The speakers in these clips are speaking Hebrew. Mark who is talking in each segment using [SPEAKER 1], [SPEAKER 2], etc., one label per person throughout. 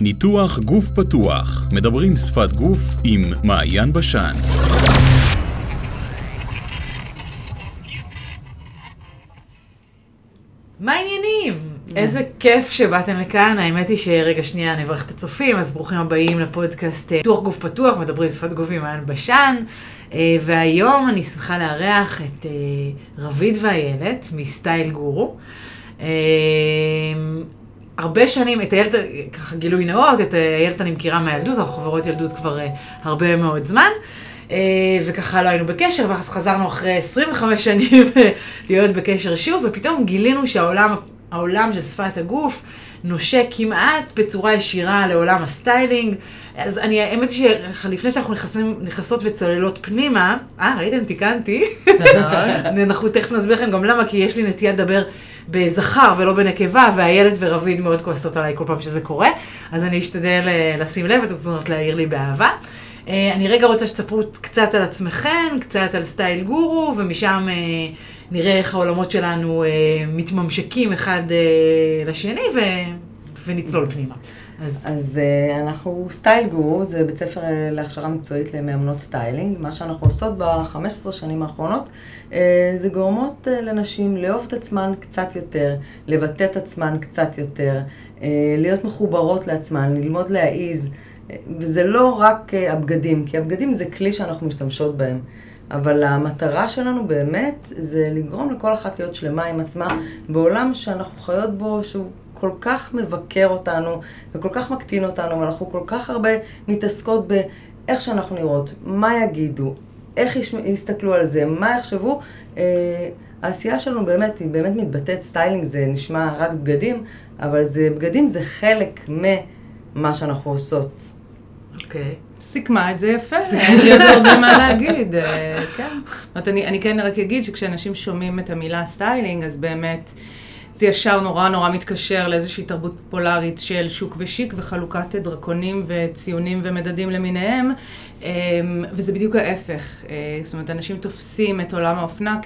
[SPEAKER 1] ניתוח גוף פתוח, מדברים שפת גוף עם מעיין בשן.
[SPEAKER 2] מה העניינים? איזה כיף שבאתם לכאן, האמת היא שרגע שנייה אני אברך את הצופים, אז ברוכים הבאים לפודקאסט אה, ניתוח גוף פתוח, מדברים שפת גוף עם מעיין בשן, אה, והיום אני שמחה לארח את אה, רביד ואיילת מסטייל גורו. הרבה שנים, את איילת, ככה גילוי נאות, את איילת אני מכירה מהילדות, אנחנו חברות ילדות כבר הרבה מאוד זמן. וככה לא היינו בקשר, ואז חזרנו אחרי 25 שנים להיות בקשר שוב, ופתאום גילינו שהעולם העולם של שפת הגוף נושק כמעט בצורה ישירה לעולם הסטיילינג. אז אני, האמת היא שלפני שאנחנו נכנסים, נכנסות וצוללות פנימה, אה, ראיתם? תיקנתי. אנחנו תכף נסביר לכם גם למה, כי יש לי נטייה לדבר בזכר ולא בנקבה, והילה ורביד מאוד כועסות עליי כל פעם שזה קורה, אז אני אשתדל אה, לשים לב, אתם צריכים להעיר לי באהבה. אה, אני רגע רוצה שתספרו קצת על עצמכם, קצת על סטייל גורו, ומשם... אה, נראה איך העולמות שלנו מתממשקים אחד לשני ו, ונצלול פנימה.
[SPEAKER 3] אז, אז אה, אנחנו סטייל גורו, זה בית ספר אה, להכשרה מקצועית למאמנות סטיילינג. מה שאנחנו עושות ב-15 שנים האחרונות, אה, זה גורמות אה, לנשים לאהוב את עצמן קצת יותר, לבטא את עצמן קצת יותר, אה, להיות מחוברות לעצמן, ללמוד להעיז. אה, וזה לא רק אה, הבגדים, כי הבגדים זה כלי שאנחנו משתמשות בהם. אבל המטרה שלנו באמת זה לגרום לכל אחת להיות שלמה עם עצמה בעולם שאנחנו חיות בו, שהוא כל כך מבקר אותנו וכל כך מקטין אותנו, ואנחנו כל כך הרבה מתעסקות באיך שאנחנו נראות, מה יגידו, איך יסתכלו על זה, מה יחשבו. אה, העשייה שלנו באמת, היא באמת מתבטאת, סטיילינג זה נשמע רק בגדים, אבל זה, בגדים זה חלק ממה שאנחנו עושות.
[SPEAKER 2] אוקיי. Okay.
[SPEAKER 4] סיכמה את זה יפה, אין לי עוד הרבה מה להגיד, אה, כן. זאת אומרת, אני כן רק אגיד שכשאנשים שומעים את המילה סטיילינג, אז באמת... זה ישר נורא נורא מתקשר לאיזושהי תרבות פופולרית של שוק ושיק וחלוקת דרקונים וציונים ומדדים למיניהם, אמ, וזה בדיוק ההפך. אה, זאת אומרת, אנשים תופסים את עולם האופנה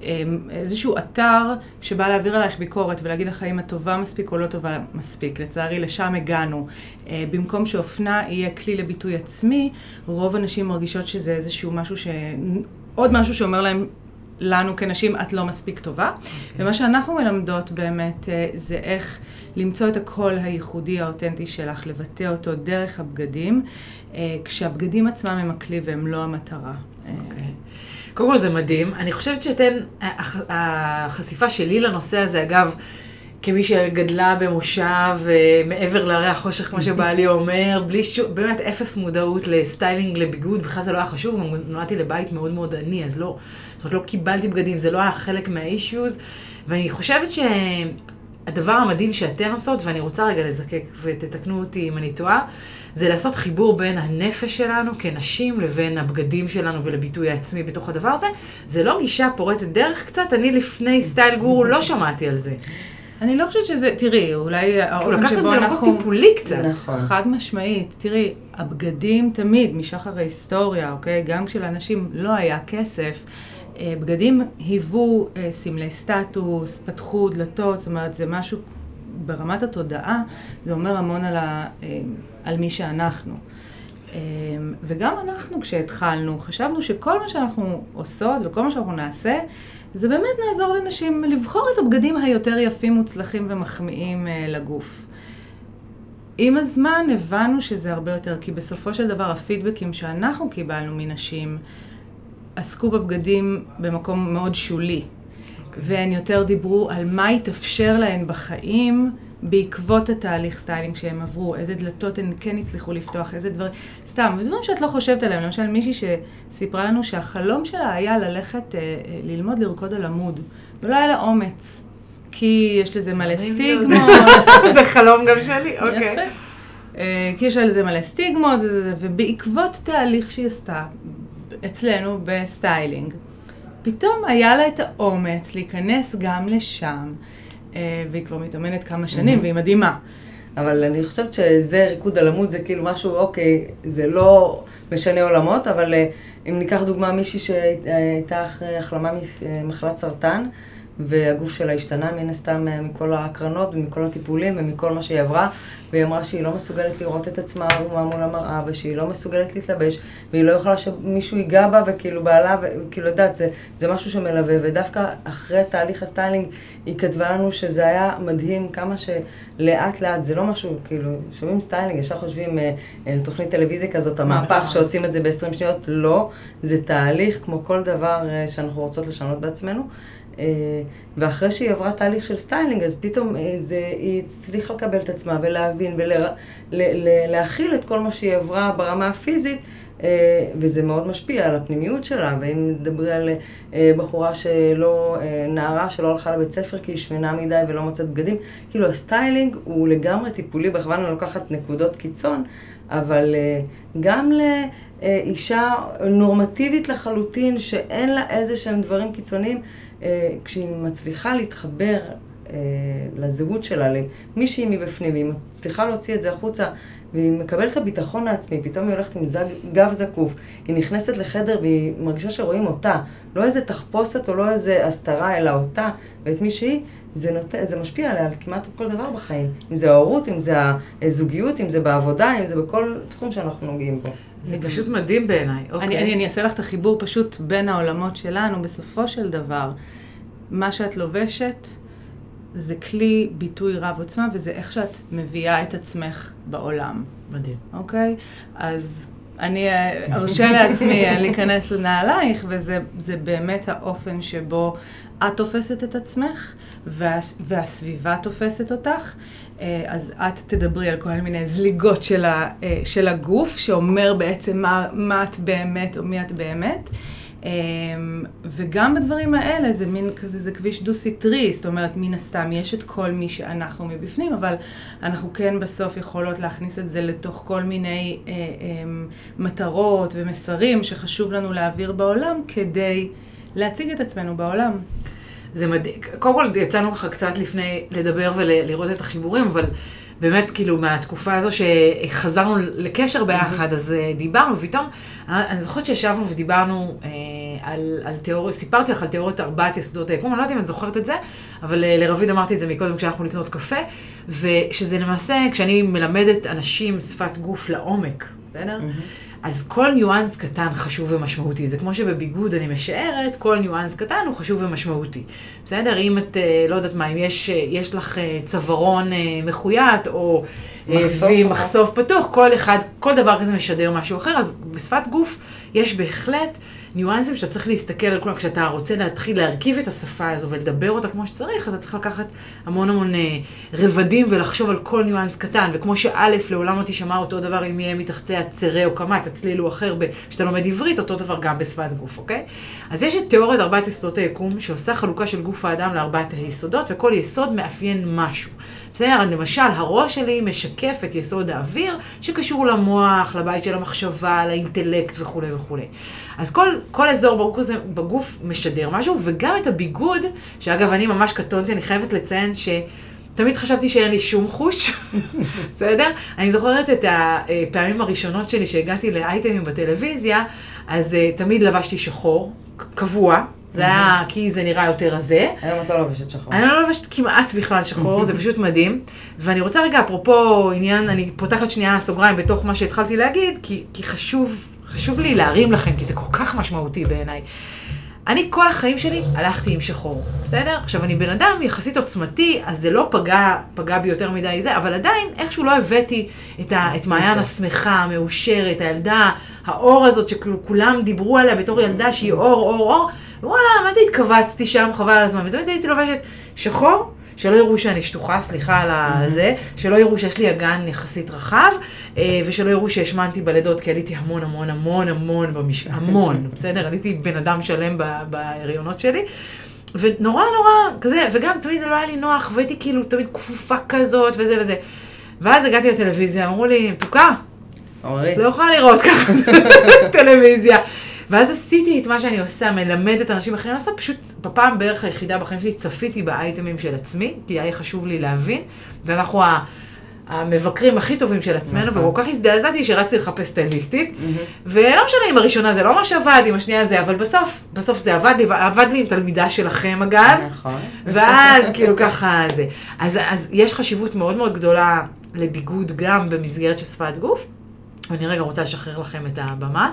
[SPEAKER 4] כאיזשהו אתר שבא להעביר עלייך ביקורת ולהגיד לך אם את טובה מספיק או לא טובה מספיק. לצערי, לשם הגענו. אה, במקום שאופנה יהיה כלי לביטוי עצמי, רוב הנשים מרגישות שזה איזשהו משהו ש... עוד משהו שאומר להם לנו כנשים את לא מספיק טובה. Okay. אוקיי. ומה שאנחנו מלמדות באמת אה, זה איך למצוא את הקול הייחודי האותנטי שלך, לבטא אותו דרך הבגדים, אה, כשהבגדים עצמם הם הכלי והם לא המטרה. Okay.
[SPEAKER 2] אוקיי. קודם כל זה מדהים. אני חושבת שאתן, החשיפה שלי לנושא הזה, אגב, כמי שגדלה במושב אה, מעבר להרי החושך, כמו שבעלי אומר, בלי שום, באמת אפס מודעות לסטיילינג, לביגוד, בכלל זה לא היה חשוב, גם נולדתי לבית מאוד מאוד עני, אז לא, זאת אומרת, לא קיבלתי בגדים, זה לא היה חלק מהאישיוז, ואני חושבת שהדבר המדהים שאתן עושות, ואני רוצה רגע לזקק, ותתקנו אותי אם אני טועה, זה לעשות חיבור בין הנפש שלנו כנשים לבין הבגדים שלנו ולביטוי העצמי בתוך הדבר הזה. זה לא גישה פורצת דרך קצת, אני לפני סטייל גורו לא שמעתי על זה.
[SPEAKER 4] אני לא חושבת שזה, תראי, אולי האופן שבו אנחנו...
[SPEAKER 2] לקחת את זה למקום טיפולי קצת.
[SPEAKER 4] נכון. חד משמעית. תראי, הבגדים תמיד, משחר ההיסטוריה, אוקיי? גם כשלאנשים לא היה כסף, בגדים היוו אה, סמלי סטטוס, פתחו דלתות, זאת אומרת, זה משהו ברמת התודעה, זה אומר המון על, ה, אה, על מי שאנחנו. וגם אנחנו, כשהתחלנו, חשבנו שכל מה שאנחנו עושות וכל מה שאנחנו נעשה, זה באמת נעזור לנשים לבחור את הבגדים היותר יפים, מוצלחים ומחמיאים אה, לגוף. עם הזמן הבנו שזה הרבה יותר, כי בסופו של דבר הפידבקים שאנחנו קיבלנו מנשים עסקו בבגדים במקום מאוד שולי. והן יותר דיברו על מה התאפשר להן בחיים בעקבות התהליך סטיילינג שהם עברו, איזה דלתות הן כן הצליחו לפתוח, איזה דברים, סתם, דברים שאת לא חושבת עליהם, למשל מישהי שסיפרה לנו שהחלום שלה היה ללכת אה, אה, ללמוד לרקוד על עמוד, ולא היה לה אומץ, כי יש לזה מלא סטיגמות.
[SPEAKER 2] זה חלום גם שלי, אוקיי.
[SPEAKER 4] אה, כי יש לזה מלא סטיגמות, ובעקבות תהליך שהיא עשתה אצלנו בסטיילינג, פתאום היה לה את האומץ להיכנס גם לשם. אה, והיא כבר מתאמנת כמה שנים, והיא מדהימה.
[SPEAKER 3] אבל אני חושבת שזה ריקוד על עמוד, זה כאילו משהו, אוקיי, זה לא משנה עולמות, אבל אה, אם ניקח דוגמה מישהי שהייתה אחרי החלמה ממחלת סרטן, והגוף שלה השתנה מן הסתם אה, מכל ההקרנות ומכל הטיפולים ומכל מה שהיא עברה, והיא אמרה שהיא לא מסוגלת לראות את עצמה ערומה מול המראה, ושהיא לא מסוגלת להתלבש, והיא לא יכולה שמישהו ייגע בה, וכאילו בעלה, וכאילו, יודעת, זה, זה משהו שמלווה, ודווקא אחרי תהליך הסטיילינג, היא כתבה לנו שזה היה מדהים כמה שלאט לאט, זה לא משהו, כאילו, שומעים סטיילינג, ישר חושבים אה, אה, תוכנית טלוויזיה כזאת, המהפך שעושים את זה ב-20 שניות, לא, זה תהליך כמו כל דבר אה, שאנחנו רוצות לשנות בעצמנו. אה, ואחרי שהיא עברה תהליך של סטיילינג, אז פתאום אה, זה, היא הצליחה לקבל את עצמה ולהבין ולהכיל את כל מה שהיא עברה ברמה הפיזית, אה, וזה מאוד משפיע על הפנימיות שלה. ואם נדבר על בחורה שלא, נערה שלא הלכה לבית ספר כי היא שמנה מדי ולא מוצאת בגדים, כאילו הסטיילינג הוא לגמרי טיפולי, בכוונה אני לוקחת נקודות קיצון, אבל גם לאישה נורמטיבית לחלוטין, שאין לה איזה שהם דברים קיצוניים, כשהיא מצליחה להתחבר אה, לזהות שלה, למי שהיא מבפנים, והיא מצליחה להוציא את זה החוצה, והיא מקבלת את הביטחון העצמי, פתאום היא הולכת עם זג, גב זקוף, היא נכנסת לחדר והיא מרגישה שרואים אותה, לא איזה תחפושת או לא איזה הסתרה, אלא אותה, ואת מי שהיא, זה, נות... זה משפיע עליה כמעט כל דבר בחיים. אם זה ההורות, אם זה הזוגיות, אם זה בעבודה, אם זה בכל תחום שאנחנו נוגעים בו.
[SPEAKER 2] זה פשוט מדהים בעיניי.
[SPEAKER 4] אוקיי. אני, אני, אני אעשה לך את החיבור פשוט בין העולמות שלנו. בסופו של דבר, מה שאת לובשת זה כלי ביטוי רב עוצמה, וזה איך שאת מביאה את עצמך בעולם.
[SPEAKER 2] מדהים.
[SPEAKER 4] אוקיי? אז אני אה, ארשה לעצמי אה, להיכנס לנעלייך, וזה באמת האופן שבו את תופסת את עצמך, וה, והסביבה תופסת אותך. אה, אז את תדברי על כל מיני זליגות של, ה, של הגוף, שאומר בעצם מה, מה את באמת או מי את באמת. אה, וגם בדברים האלה זה מין כזה, זה כביש דו-סטרי, זאת אומרת, מן הסתם יש את כל מי שאנחנו מבפנים, אבל אנחנו כן בסוף יכולות להכניס את זה לתוך כל מיני אה, אה, מטרות ומסרים שחשוב לנו להעביר בעולם כדי להציג את עצמנו בעולם.
[SPEAKER 2] זה מדהים. קודם כל, יצאנו ככה קצת לפני לדבר ולראות את החיבורים, אבל באמת, כאילו, מהתקופה הזו שחזרנו לקשר ביחד, אז אה, דיברנו, ופתאום, אני זוכרת שישבנו ודיברנו אה, על, על תיאוריה, סיפרתי לך על תיאוריות ארבעת יסודות היקום, אני לא יודעת אם את זוכרת את זה, אבל אה, לרביד אמרתי את זה מקודם כשאנחנו לקנות קפה, ושזה למעשה, כשאני מלמדת אנשים שפת גוף לעומק, בסדר? Mm-hmm. אז כל ניואנס קטן חשוב ומשמעותי. זה כמו שבביגוד אני משערת, כל ניואנס קטן הוא חשוב ומשמעותי. בסדר? אם את, אה, לא יודעת מה, אם יש, אה, יש לך אה, צווארון מחויית, או סביב מחשוף פתוח, כל אחד, כל דבר כזה משדר משהו אחר, אז בשפת גוף יש בהחלט ניואנסים שאתה צריך להסתכל על כולם, כשאתה רוצה להתחיל להרכיב את השפה הזו ולדבר אותה כמו שצריך, אתה צריך לקחת המון המון אה, רבדים ולחשוב על כל ניואנס קטן, וכמו שא' לעולם לא תשמע אותו דבר אם יהיה מתחתיה צרה או קמץ, הצליל הוא אחר, כשאתה לומד עברית, אותו דבר גם בשפת גוף, אוקיי? אז יש את תיאוריית ארבעת יסודות היקום, שעושה חלוקה של גוף האדם לארבעת היסודות, וכל יסוד מאפיין משהו. בסדר? למשל, הראש שלי משקף את יסוד האוויר, שקשור למוח, לבית של המחשבה, לאינטלקט וכולי וכולי. אז כל, כל אזור בגוף, בגוף משדר משהו, וגם את הביגוד, שאגב, אני ממש קטונתי, אני חייבת לציין ש... תמיד חשבתי שאין לי שום חוש, בסדר? אני זוכרת את הפעמים הראשונות שלי שהגעתי לאייטמים בטלוויזיה, אז uh, תמיד לבשתי שחור, קבוע, זה היה כי זה נראה יותר רזה.
[SPEAKER 3] היום את לא לובשת שחור.
[SPEAKER 2] אני לא לובשת כמעט בכלל שחור, זה פשוט מדהים. ואני רוצה רגע, אפרופו עניין, אני פותחת שנייה סוגריים בתוך מה שהתחלתי להגיד, כי, כי חשוב, חשוב לי להרים לכם, כי זה כל כך משמעותי בעיניי. אני כל החיים שלי הלכתי עם שחור, בסדר? עכשיו, אני בן אדם יחסית עוצמתי, אז זה לא פגע, פגע בי יותר מדי זה, אבל עדיין איכשהו לא הבאתי את, ה, את מעיין השמחה, המאושרת, הילדה, האור הזאת שכאילו כולם דיברו עליה בתור ילדה שהיא אור, אור, אור, וואלה, מה זה התכווצתי שם, חבל על הזמן, ותמיד הייתי לובשת שחור, שלא יראו שאני שטוחה, סליחה על הזה, שלא יראו שיש לי אגן יחסית רחב, אה, ושלא יראו שהשמנתי בלידות, כי עליתי המון המון המון המון במש... המון, בסדר? עליתי בן אדם שלם בהריונות שלי. ונורא נורא כזה, וגם תמיד לא היה לי נוח, והייתי כאילו תמיד כפופה כזאת וזה וזה. ואז הגעתי לטלוויזיה, אמרו לי, מתוקה, לא יכולה לראות ככה טלוויזיה. ואז עשיתי את מה שאני עושה, מלמדת אנשים אחרים לעשות, פשוט בפעם בערך היחידה בחיים שלי צפיתי באייטמים של עצמי, כי היה חשוב לי להבין, ואנחנו המבקרים הכי טובים של עצמנו,
[SPEAKER 3] נכון.
[SPEAKER 2] וכל כך הזדעזעתי שרצתי לחפש סטייליסטית, ולא משנה אם הראשונה זה לא ממש עבד, אם השנייה זה, אבל בסוף, בסוף זה עבד לי, ועבד לי עם תלמידה שלכם אגב,
[SPEAKER 3] נכון.
[SPEAKER 2] ואז כאילו ככה זה. אז, אז יש חשיבות מאוד מאוד גדולה לביגוד גם במסגרת של שפת גוף, ואני רגע רוצה לשחרר לכם את הבמה,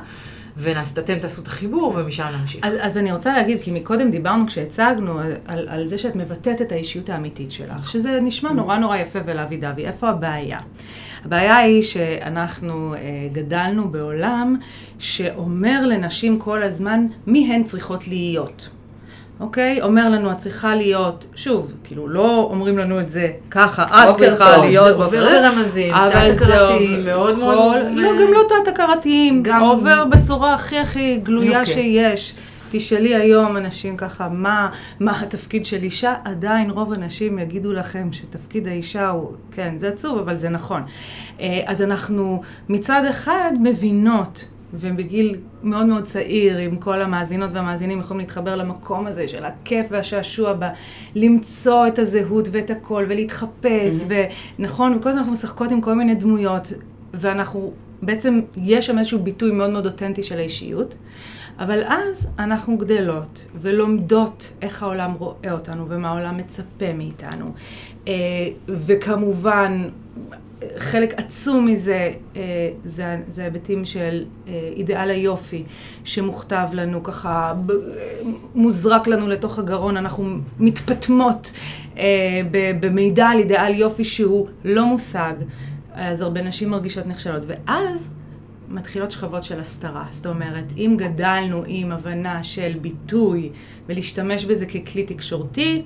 [SPEAKER 2] ואתם תעשו את החיבור ומשם נמשיך.
[SPEAKER 4] אז, אז אני רוצה להגיד, כי מקודם דיברנו כשהצגנו על, על, על זה שאת מבטאת את האישיות האמיתית שלך, שזה נשמע נורא נורא יפה ולאבי דווי. איפה הבעיה? הבעיה היא שאנחנו אה, גדלנו בעולם שאומר לנשים כל הזמן מי הן צריכות להיות. אוקיי? אומר לנו, את צריכה להיות, שוב, כאילו, לא אומרים לנו את זה ככה, את צריכה להיות
[SPEAKER 2] זה עובר. ברמזים, תת-הכרתיים, מאוד מאוד
[SPEAKER 4] כל-
[SPEAKER 2] מובנה.
[SPEAKER 4] לא, גם לא תת-הכרתיים,
[SPEAKER 2] גם-
[SPEAKER 4] עובר בצורה הכי הכי גלויה
[SPEAKER 2] אוקיי.
[SPEAKER 4] שיש. תשאלי היום אנשים ככה, מה, מה התפקיד של אישה? עדיין רוב הנשים יגידו לכם שתפקיד האישה הוא, כן, זה עצוב, אבל זה נכון. אה, אז אנחנו מצד אחד מבינות, ובגיל מאוד מאוד צעיר, עם כל המאזינות והמאזינים יכולים להתחבר למקום הזה של הכיף והשעשוע בה, למצוא את הזהות ואת הכל, ולהתחפש, ונכון, וכל הזמן אנחנו משחקות עם כל מיני דמויות, ואנחנו, בעצם יש שם איזשהו ביטוי מאוד מאוד אותנטי של האישיות. אבל אז אנחנו גדלות ולומדות איך העולם רואה אותנו ומה העולם מצפה מאיתנו. אה, וכמובן, חלק עצום מזה אה, זה, זה היבטים של אה, אידיאל היופי שמוכתב לנו ככה, מוזרק לנו לתוך הגרון, אנחנו מתפטמות אה, במידע על אידיאל יופי שהוא לא מושג, אז הרבה נשים מרגישות נכשלות. ואז מתחילות שכבות של הסתרה. זאת אומרת, אם גדלנו עם הבנה של ביטוי ולהשתמש בזה ככלי תקשורתי,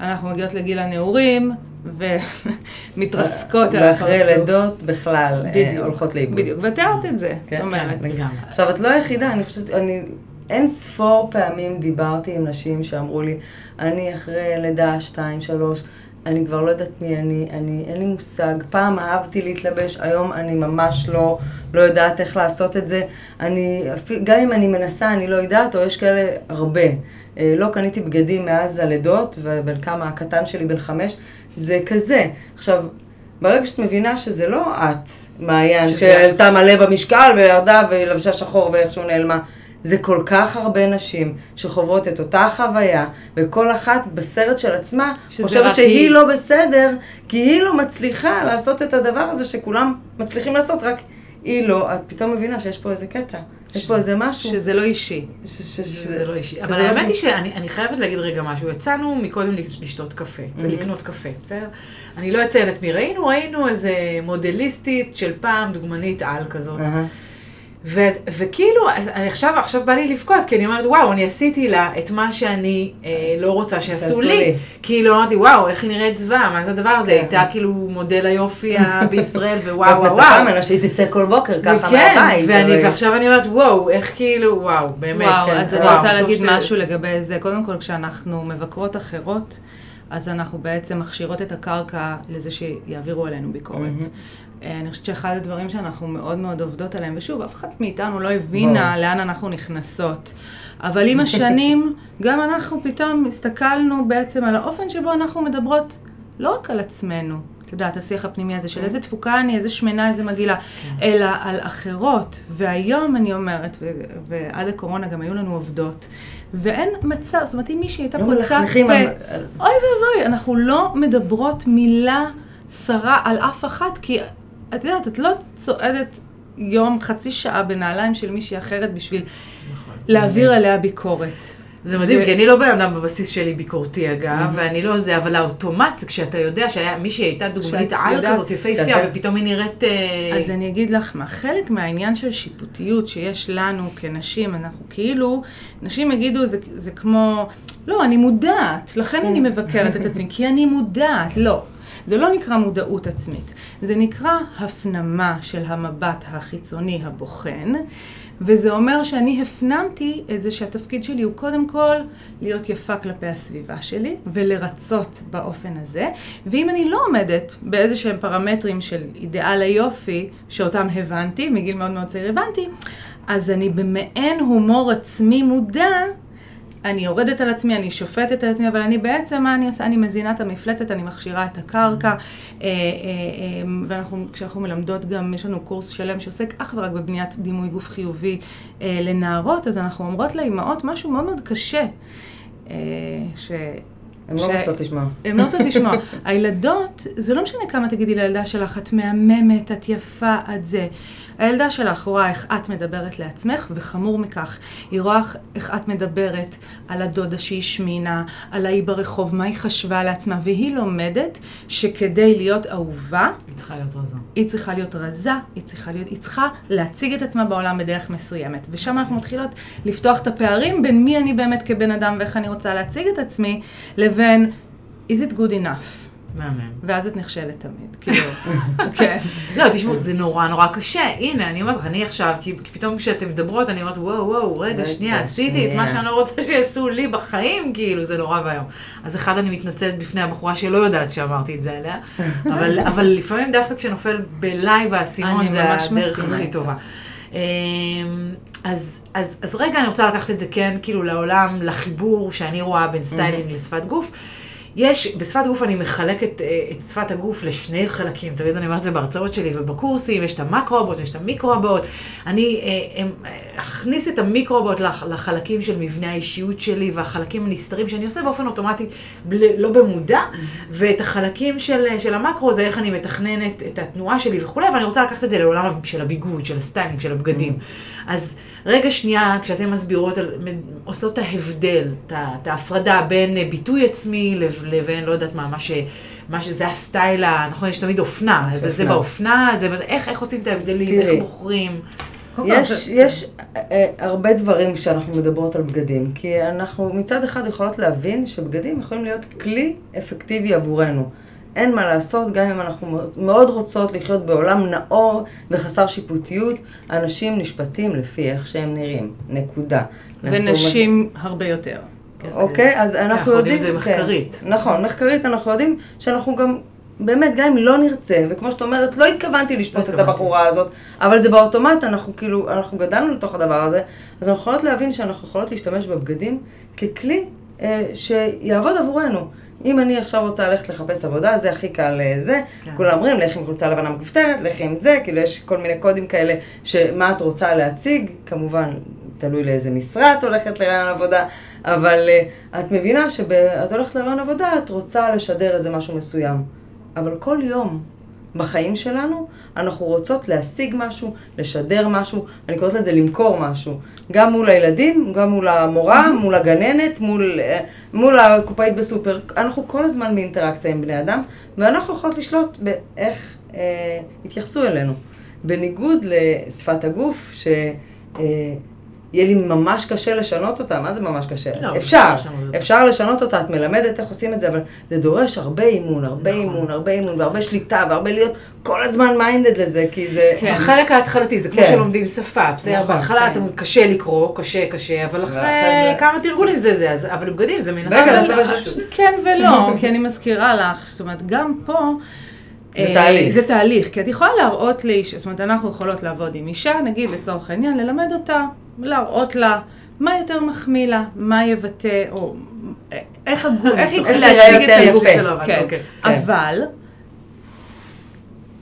[SPEAKER 4] אנחנו מגיעות לגיל הנעורים ומתרסקות על הפרצוף.
[SPEAKER 3] ואחרי לידות בכלל אה,
[SPEAKER 4] בדיוק.
[SPEAKER 3] הולכות לאיבוד.
[SPEAKER 4] בדיוק, ותיארת את זה.
[SPEAKER 3] כן,
[SPEAKER 4] זאת אומרת,
[SPEAKER 2] לגמרי.
[SPEAKER 3] עכשיו, את לא היחידה, אני חושבת, אני... אין ספור פעמים דיברתי עם נשים שאמרו לי, אני אחרי לידה, שתיים, שלוש, אני כבר לא יודעת מי אני, אני, אין לי מושג. פעם אהבתי להתלבש, היום אני ממש לא, לא יודעת איך לעשות את זה. אני, גם אם אני מנסה, אני לא יודעת, או יש כאלה הרבה. אה, לא קניתי בגדים מאז הלידות, ובן כמה הקטן שלי בן חמש, זה כזה. עכשיו, ברגע שאת מבינה שזה לא את, מעיין,
[SPEAKER 2] שזה
[SPEAKER 3] שעלתה מלא במשקל וירדה ולבשה שחור ואיכשהו נעלמה. זה כל כך הרבה נשים שחוות את אותה חוויה, וכל אחת בסרט של עצמה חושבת שהיא
[SPEAKER 4] היא.
[SPEAKER 3] לא בסדר, כי היא לא מצליחה לעשות את הדבר הזה שכולם מצליחים לעשות, רק היא לא. את פתאום מבינה שיש פה איזה קטע, יש פה איזה משהו.
[SPEAKER 4] שזה לא אישי.
[SPEAKER 2] שזה לא אישי. אבל
[SPEAKER 3] לא
[SPEAKER 2] האמת היא
[SPEAKER 3] אישי.
[SPEAKER 2] שאני אני חייבת להגיד רגע משהו. יצאנו מקודם לש- לשתות קפה, זה
[SPEAKER 3] Mhm.
[SPEAKER 2] לקנות קפה, בסדר? אני לא אציין את מי ראינו, ראינו איזה מודליסטית של פעם, דוגמנית על כזאת. ו- וכאילו, אני עכשיו, עכשיו בא לי לבכות, כי אני אומרת, וואו, אני עשיתי לה את מה שאני אה, לא רוצה שיעשו לי.
[SPEAKER 3] לי.
[SPEAKER 2] כאילו, אמרתי, וואו, איך היא נראית זוועה, מה זה הדבר הזה?
[SPEAKER 3] כן.
[SPEAKER 2] הייתה כאילו מודל היופי בישראל, ווואו,
[SPEAKER 3] ואת
[SPEAKER 2] וואו,
[SPEAKER 3] מצפה
[SPEAKER 2] וואו.
[SPEAKER 3] ממנה שהיא תצא כל בוקר ככה
[SPEAKER 2] וכן,
[SPEAKER 3] מהבית.
[SPEAKER 2] ואני,
[SPEAKER 3] הרי-
[SPEAKER 2] ועכשיו אני אומרת, וואו, איך כאילו, וואו, באמת.
[SPEAKER 4] וואו,
[SPEAKER 2] כן,
[SPEAKER 4] אז אני
[SPEAKER 2] וואו,
[SPEAKER 4] רוצה
[SPEAKER 2] טוב
[SPEAKER 4] להגיד
[SPEAKER 2] ש-
[SPEAKER 4] משהו לגבי זה. קודם כל, כשאנחנו מבקרות אחרות, אז אנחנו בעצם מכשירות את הקרקע לזה שיעבירו עלינו ביקורת. אה, אני חושבת שאחד הדברים שאנחנו מאוד מאוד עובדות עליהם, ושוב, אף אחת מאיתנו לא הבינה
[SPEAKER 3] ברור.
[SPEAKER 4] לאן אנחנו נכנסות. אבל עם השנים, גם אנחנו פתאום הסתכלנו בעצם על האופן שבו אנחנו מדברות לא רק על עצמנו, את יודעת, השיח הפנימי הזה של איזה תפוקה אני, איזה שמנה, איזה מגעילה, אלא על אחרות. והיום אני אומרת, ועד הקורונה גם היו לנו עובדות, ואין מצב, זאת אומרת, אם מישהי הייתה פה,
[SPEAKER 3] על-
[SPEAKER 4] אוי ואבוי, אנחנו לא מדברות מילה שרה על אף אחת, כי את יודעת, את לא צועדת יום, חצי שעה בנעליים של מישהי אחרת בשביל להעביר עליה ביקורת.
[SPEAKER 2] זה מדהים, כי אני לא בן אדם בבסיס שלי ביקורתי אגב, ואני לא זה, אבל האוטומט, כשאתה יודע שמישהי הייתה דוגמנית על כזאת יפהפייה, ופתאום היא נראית... אה,
[SPEAKER 4] אז אני אגיד לך מה, חלק מהעניין של שיפוטיות שיש לנו כנשים, אנחנו כאילו, נשים יגידו, זה, זה כמו, לא, אני מודעת, לכן אני מבקרת את עצמי, כי אני מודעת, לא. זה לא נקרא מודעות עצמית, זה נקרא הפנמה של המבט החיצוני הבוחן, וזה אומר שאני הפנמתי את זה שהתפקיד שלי הוא קודם כל להיות יפה כלפי הסביבה שלי ולרצות באופן הזה, ואם אני לא עומדת באיזה שהם פרמטרים של אידיאל היופי, שאותם הבנתי, מגיל מאוד מאוד צעיר הבנתי, אז אני במעין הומור עצמי מודע, אני יורדת על עצמי, אני שופטת על עצמי, אבל אני בעצם, מה אני עושה? אני מזינה את המפלצת, אני מכשירה את הקרקע, אה, אה, אה, ואנחנו, כשאנחנו מלמדות גם, יש לנו קורס שלם שעוסק אך ורק בבניית דימוי גוף חיובי לנערות, אז אנחנו אומרות לאימהות משהו מאוד מאוד קשה. ש...
[SPEAKER 3] הן לא רוצות לשמוע.
[SPEAKER 4] הן לא רוצות לשמוע. הילדות, זה לא משנה כמה תגידי לילדה שלך, את מהממת, את יפה, את זה. הילדה שלך רואה איך את מדברת לעצמך, וחמור מכך, היא רואה איך את מדברת על הדודה שהיא השמינה, על האי ברחוב, מה היא חשבה לעצמה, והיא לומדת שכדי להיות אהובה,
[SPEAKER 2] היא צריכה להיות רזה.
[SPEAKER 4] היא צריכה להיות רזה, היא צריכה, להיות, היא צריכה להציג את עצמה בעולם בדרך מסוימת. ושם אנחנו מתחילות לפתוח את הפערים בין מי אני באמת כבן אדם ואיך אני רוצה להציג את עצמי, לבין is it good enough.
[SPEAKER 2] מהמם.
[SPEAKER 4] ואז את נכשלת תמיד, כאילו, כן.
[SPEAKER 2] לא, תשמעו, זה נורא נורא קשה. הנה, אני אומרת לך, אני עכשיו, כי פתאום כשאתם מדברות, אני אומרת, וואו, וואו, רגע, שנייה, עשיתי את מה. שאני לא רוצה שיעשו לי בחיים, כאילו, זה נורא ואיום. אז אחד, אני מתנצלת בפני הבחורה שלא יודעת שאמרתי את זה עליה, אבל, אבל לפעמים דווקא כשנופל בלייב האסימון, זה הדרך הכי. טובה. אמ, אז, אז, אז רגע, אני רוצה לקחת את זה כן, כאילו, לעולם, לחיבור שאני רואה בין סטיילינג לשפת גוף. יש, בשפת גוף אני מחלקת אה, את שפת הגוף לשני חלקים, תמיד אני אומרת את זה בהרצאות שלי ובקורסים, יש את המקרו-הבעות, יש את המיקרו-הבעות. אני אה, אה, אכניס את המיקרו-הבעות לח, לחלקים של מבנה האישיות שלי והחלקים הנסתרים שאני עושה באופן אוטומטי, לא במודע, ואת החלקים של, של המקרו זה איך אני מתכננת את התנועה שלי וכולי, ואני רוצה לקחת את זה לעולם של הביגוד, של הסטיילינג, של הבגדים. אז רגע שנייה, כשאתן מסבירות, עושות את ההבדל, את ההפרדה בין אה, ביטוי עצמי לב- לבין, לא יודעת מה, מה ש... מה שזה הסטייל, נכון, יש תמיד אופנה, זה, זה
[SPEAKER 3] אופנה.
[SPEAKER 2] באופנה, זה, איך, איך עושים את ההבדלים,
[SPEAKER 3] תראי.
[SPEAKER 2] איך בוחרים.
[SPEAKER 3] יש, יש אה, הרבה דברים כשאנחנו מדברות על בגדים, כי אנחנו מצד אחד יכולות להבין שבגדים יכולים להיות כלי אפקטיבי עבורנו. אין מה לעשות, גם אם אנחנו מאוד רוצות לחיות בעולם נאור וחסר שיפוטיות, אנשים נשפטים לפי איך שהם נראים, נקודה.
[SPEAKER 4] ונשים הרבה יותר. כן.
[SPEAKER 3] אוקיי, אז אנחנו
[SPEAKER 2] אנחנו יודעים
[SPEAKER 3] יודעים...
[SPEAKER 2] את זה
[SPEAKER 3] כן.
[SPEAKER 2] מחקרית.
[SPEAKER 3] נכון, מחקרית אנחנו יודעים שאנחנו גם, באמת, גם אם לא נרצה, וכמו שאת אומרת, לא התכוונתי לשפוט את
[SPEAKER 2] התכוונתי.
[SPEAKER 3] הבחורה הזאת, אבל זה באוטומט, אנחנו כאילו, אנחנו גדלנו לתוך הדבר הזה, אז אנחנו יכולות להבין שאנחנו יכולות להשתמש בבגדים ככלי אה, שיעבוד עבורנו. אם אני עכשיו רוצה ללכת לחפש עבודה, זה הכי קל אה, זה.
[SPEAKER 2] כן.
[SPEAKER 3] כולם אומרים, לכי עם חולצה לבנה מכופתרת, לכי עם זה, כאילו יש כל מיני קודים כאלה, שמה את רוצה להציג, כמובן, תלוי לאיזה משרה את הולכת לרעיון עבודה, אבל uh, את מבינה שאת הולכת לרעיון עבודה, את רוצה לשדר איזה משהו מסוים. אבל כל יום בחיים שלנו, אנחנו רוצות להשיג משהו, לשדר משהו, אני קוראת לזה למכור משהו. גם מול הילדים, גם מול המורה, מול הגננת, מול, אה, מול הקופאית בסופר. אנחנו כל הזמן באינטראקציה עם בני אדם, ואנחנו יכולות לשלוט באיך אה, יתייחסו אלינו. בניגוד לשפת הגוף, ש... אה, יהיה לי ממש קשה לשנות אותה, מה זה ממש קשה?
[SPEAKER 2] לא,
[SPEAKER 3] אפשר,
[SPEAKER 2] אפשר לשנות אותה.
[SPEAKER 3] אפשר לשנות אותה, את מלמדת איך עושים את זה, אבל זה דורש הרבה אימון, הרבה
[SPEAKER 2] נכון.
[SPEAKER 3] אימון, הרבה אימון, והרבה שליטה, והרבה להיות כל הזמן מיינדד לזה, כי זה...
[SPEAKER 4] כן.
[SPEAKER 2] החלק ההתחלתי, זה כמו
[SPEAKER 3] כן.
[SPEAKER 2] שלומדים שפה, בסדר?
[SPEAKER 3] נכון,
[SPEAKER 2] בהתחלה
[SPEAKER 4] כן.
[SPEAKER 2] אתם קשה לקרוא, קשה, קשה, אבל אחרי
[SPEAKER 3] זה-
[SPEAKER 2] כמה תרגולים זה זה, אז- אבל בגדים זה מן
[SPEAKER 3] רגע,
[SPEAKER 2] הסתם-.
[SPEAKER 4] כן ולא, כי אני מזכירה לך, זאת אומרת, גם פה...
[SPEAKER 3] זה
[SPEAKER 4] אה,
[SPEAKER 3] תהליך.
[SPEAKER 4] זה תהליך, כי את יכולה להראות לאיש, זאת אומרת, אנחנו יכולות לעבוד עם אישה, נגיד לצורך העניין, ללמד אותה, להראות לה מה יותר מחמיא לה, מה יבטא, או איך הגוף, איך להציג את הגוף.
[SPEAKER 2] שלו, אבל
[SPEAKER 4] כן,
[SPEAKER 2] אוקיי.
[SPEAKER 3] כן.
[SPEAKER 4] אבל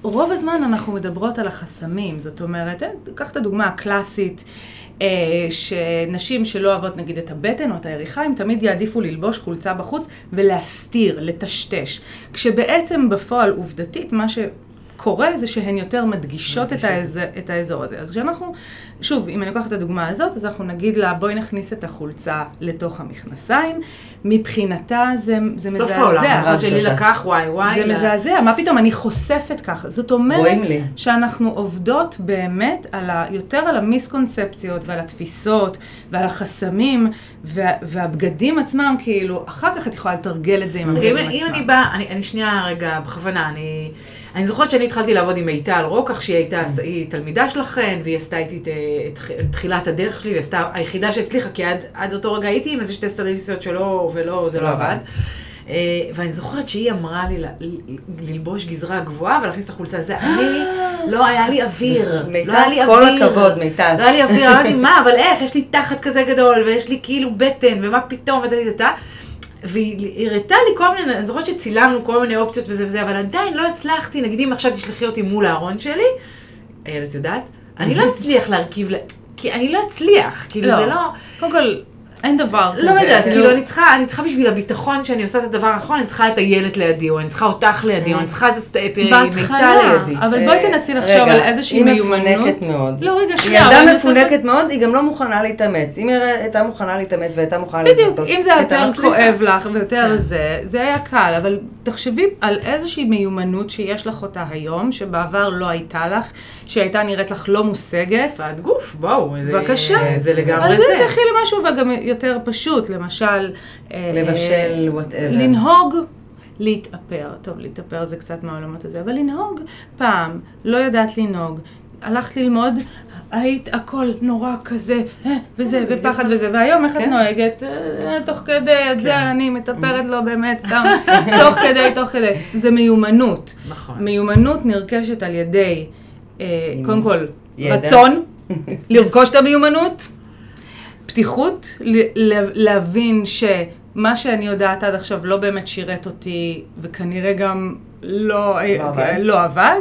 [SPEAKER 4] רוב הזמן אנחנו מדברות על החסמים, זאת אומרת, אה, קח את הדוגמה הקלאסית, אה, שנשים שלא אוהבות נגיד את הבטן או את היריחה, הם תמיד יעדיפו ללבוש חולצה בחוץ ולהסתיר, לטשטש. כשבעצם בפועל עובדתית, מה שקורה זה שהן יותר מדגישות את. האזור, את האזור הזה. אז כשאנחנו, שוב, אם אני לוקחת את הדוגמה הזאת, אז אנחנו נגיד לה, בואי נכניס את החולצה לתוך המכנסיים. מבחינתה זה, זה
[SPEAKER 2] סוף
[SPEAKER 4] מזעזע.
[SPEAKER 2] העולם, הזמן שלי. לקח וואי וואי.
[SPEAKER 4] זה
[SPEAKER 2] ל-
[SPEAKER 4] מזעזע, מה פתאום, אני חושפת ככה. זאת אומרת. שאנחנו עובדות באמת על ה, יותר על המיסקונספציות ועל התפיסות ועל החסמים וה, והבגדים עצמם, כאילו, אחר כך את יכולה לתרגל את זה עם הבגדים
[SPEAKER 2] אם, אם
[SPEAKER 4] עצמם.
[SPEAKER 2] אני באה, אני, אני שנייה רגע, בכוונה, אני, אני זוכרת שאני התחלתי לעבוד עם מיטל רוקח, שהיא הייתה, היא תלמידה שלכם, והיא עשתה איתי את, תחילת הדרך שלי, והיא עשתה היחידה שהצליחה, כי עד, עד אותו רגע הייתי עם איזה שתי סטטיסטיות שלא, ולא, זה לא
[SPEAKER 3] לא
[SPEAKER 2] עבד. אה, ואני זוכרת שהיא אמרה לי ללבוש גזרה גבוהה ולהכניס את החולצה לזה. אני, לא היה לי אוויר. לא היה לי
[SPEAKER 3] כל
[SPEAKER 2] אוויר.
[SPEAKER 3] הכבוד, מיטל.
[SPEAKER 2] לא היה לי אוויר, אמרתי, מה, אבל איך, יש לי תחת כזה גדול, ויש לי כאילו בטן, ומה פתאום, ודדתה. והיא הראתה לי כל מיני, אני זוכרת שצילמנו כל מיני אופציות וזה וזה, אבל עדיין לא הצלחתי, נגיד אם עכשיו תשלחי אותי מול הארון שלי, איילת יודעת, אני לא אצליח להרכיב, כי אני לא אצליח, כאילו זה לא,
[SPEAKER 4] קודם כל, אין דבר כזה.
[SPEAKER 2] לא יודעת,
[SPEAKER 4] כאילו,
[SPEAKER 2] כאילו אני צריכה, אני צריכה בשביל הביטחון שאני עושה את הדבר הנכון, אני צריכה את הילד לידי, או אני צריכה אותך לידי, או אני צריכה איזה, את אה, מיטל
[SPEAKER 4] בהתחלה,
[SPEAKER 2] לידי.
[SPEAKER 4] אבל בואי תנסי לחשוב על איזושהי
[SPEAKER 3] היא
[SPEAKER 4] מיומנות.
[SPEAKER 3] מפונקת מאוד.
[SPEAKER 4] לא, רגע,
[SPEAKER 3] היא
[SPEAKER 4] שנייה. אבל
[SPEAKER 3] ילדה מפונקת מאוד, היא גם לא מוכנה להתאמץ. אם היא הייתה מוכנה להתאמץ והייתה מוכנה
[SPEAKER 4] בדיוק,
[SPEAKER 3] להתנסות,
[SPEAKER 4] אם זה יותר. כואב לך ויותר
[SPEAKER 2] כן.
[SPEAKER 4] זה, זה היה קל, אבל תחשבי על איזושהי מיומנות שיש לך אותה היום, שבעבר לא הייתה לך, שהייתה נראית לך לא מושגת.
[SPEAKER 2] שפת גוף, בואו, זה-
[SPEAKER 4] בבקשה.
[SPEAKER 2] זה לגמרי
[SPEAKER 4] אז
[SPEAKER 2] זה.
[SPEAKER 4] זה תלכי למשהו וגם יותר פשוט, למשל... אה,
[SPEAKER 3] לבשל,
[SPEAKER 4] אה,
[SPEAKER 3] whatever.
[SPEAKER 4] לנהוג, להתאפר. טוב, להתאפר זה קצת מהעולמות הזה, אבל לנהוג פעם, לא ידעת לנהוג, הלכת ללמוד, היית הכל נורא כזה, אה, וזה, ופחד וזה, והיום איך את
[SPEAKER 3] כן.
[SPEAKER 4] נוהגת? אה, תוך כדי, את זה
[SPEAKER 2] כן.
[SPEAKER 4] אני מטפרת לו באמת, סתם, תוך כדי, תוך כדי. זה מיומנות.
[SPEAKER 2] נכון.
[SPEAKER 4] מיומנות נרכשת על ידי, אה, קודם כל. רצון, לרכוש את המיומנות, פתיחות, להבין שמה שאני יודעת עד עכשיו לא באמת שירת אותי, וכנראה גם לא,
[SPEAKER 3] לא עבד.
[SPEAKER 4] לא עבד.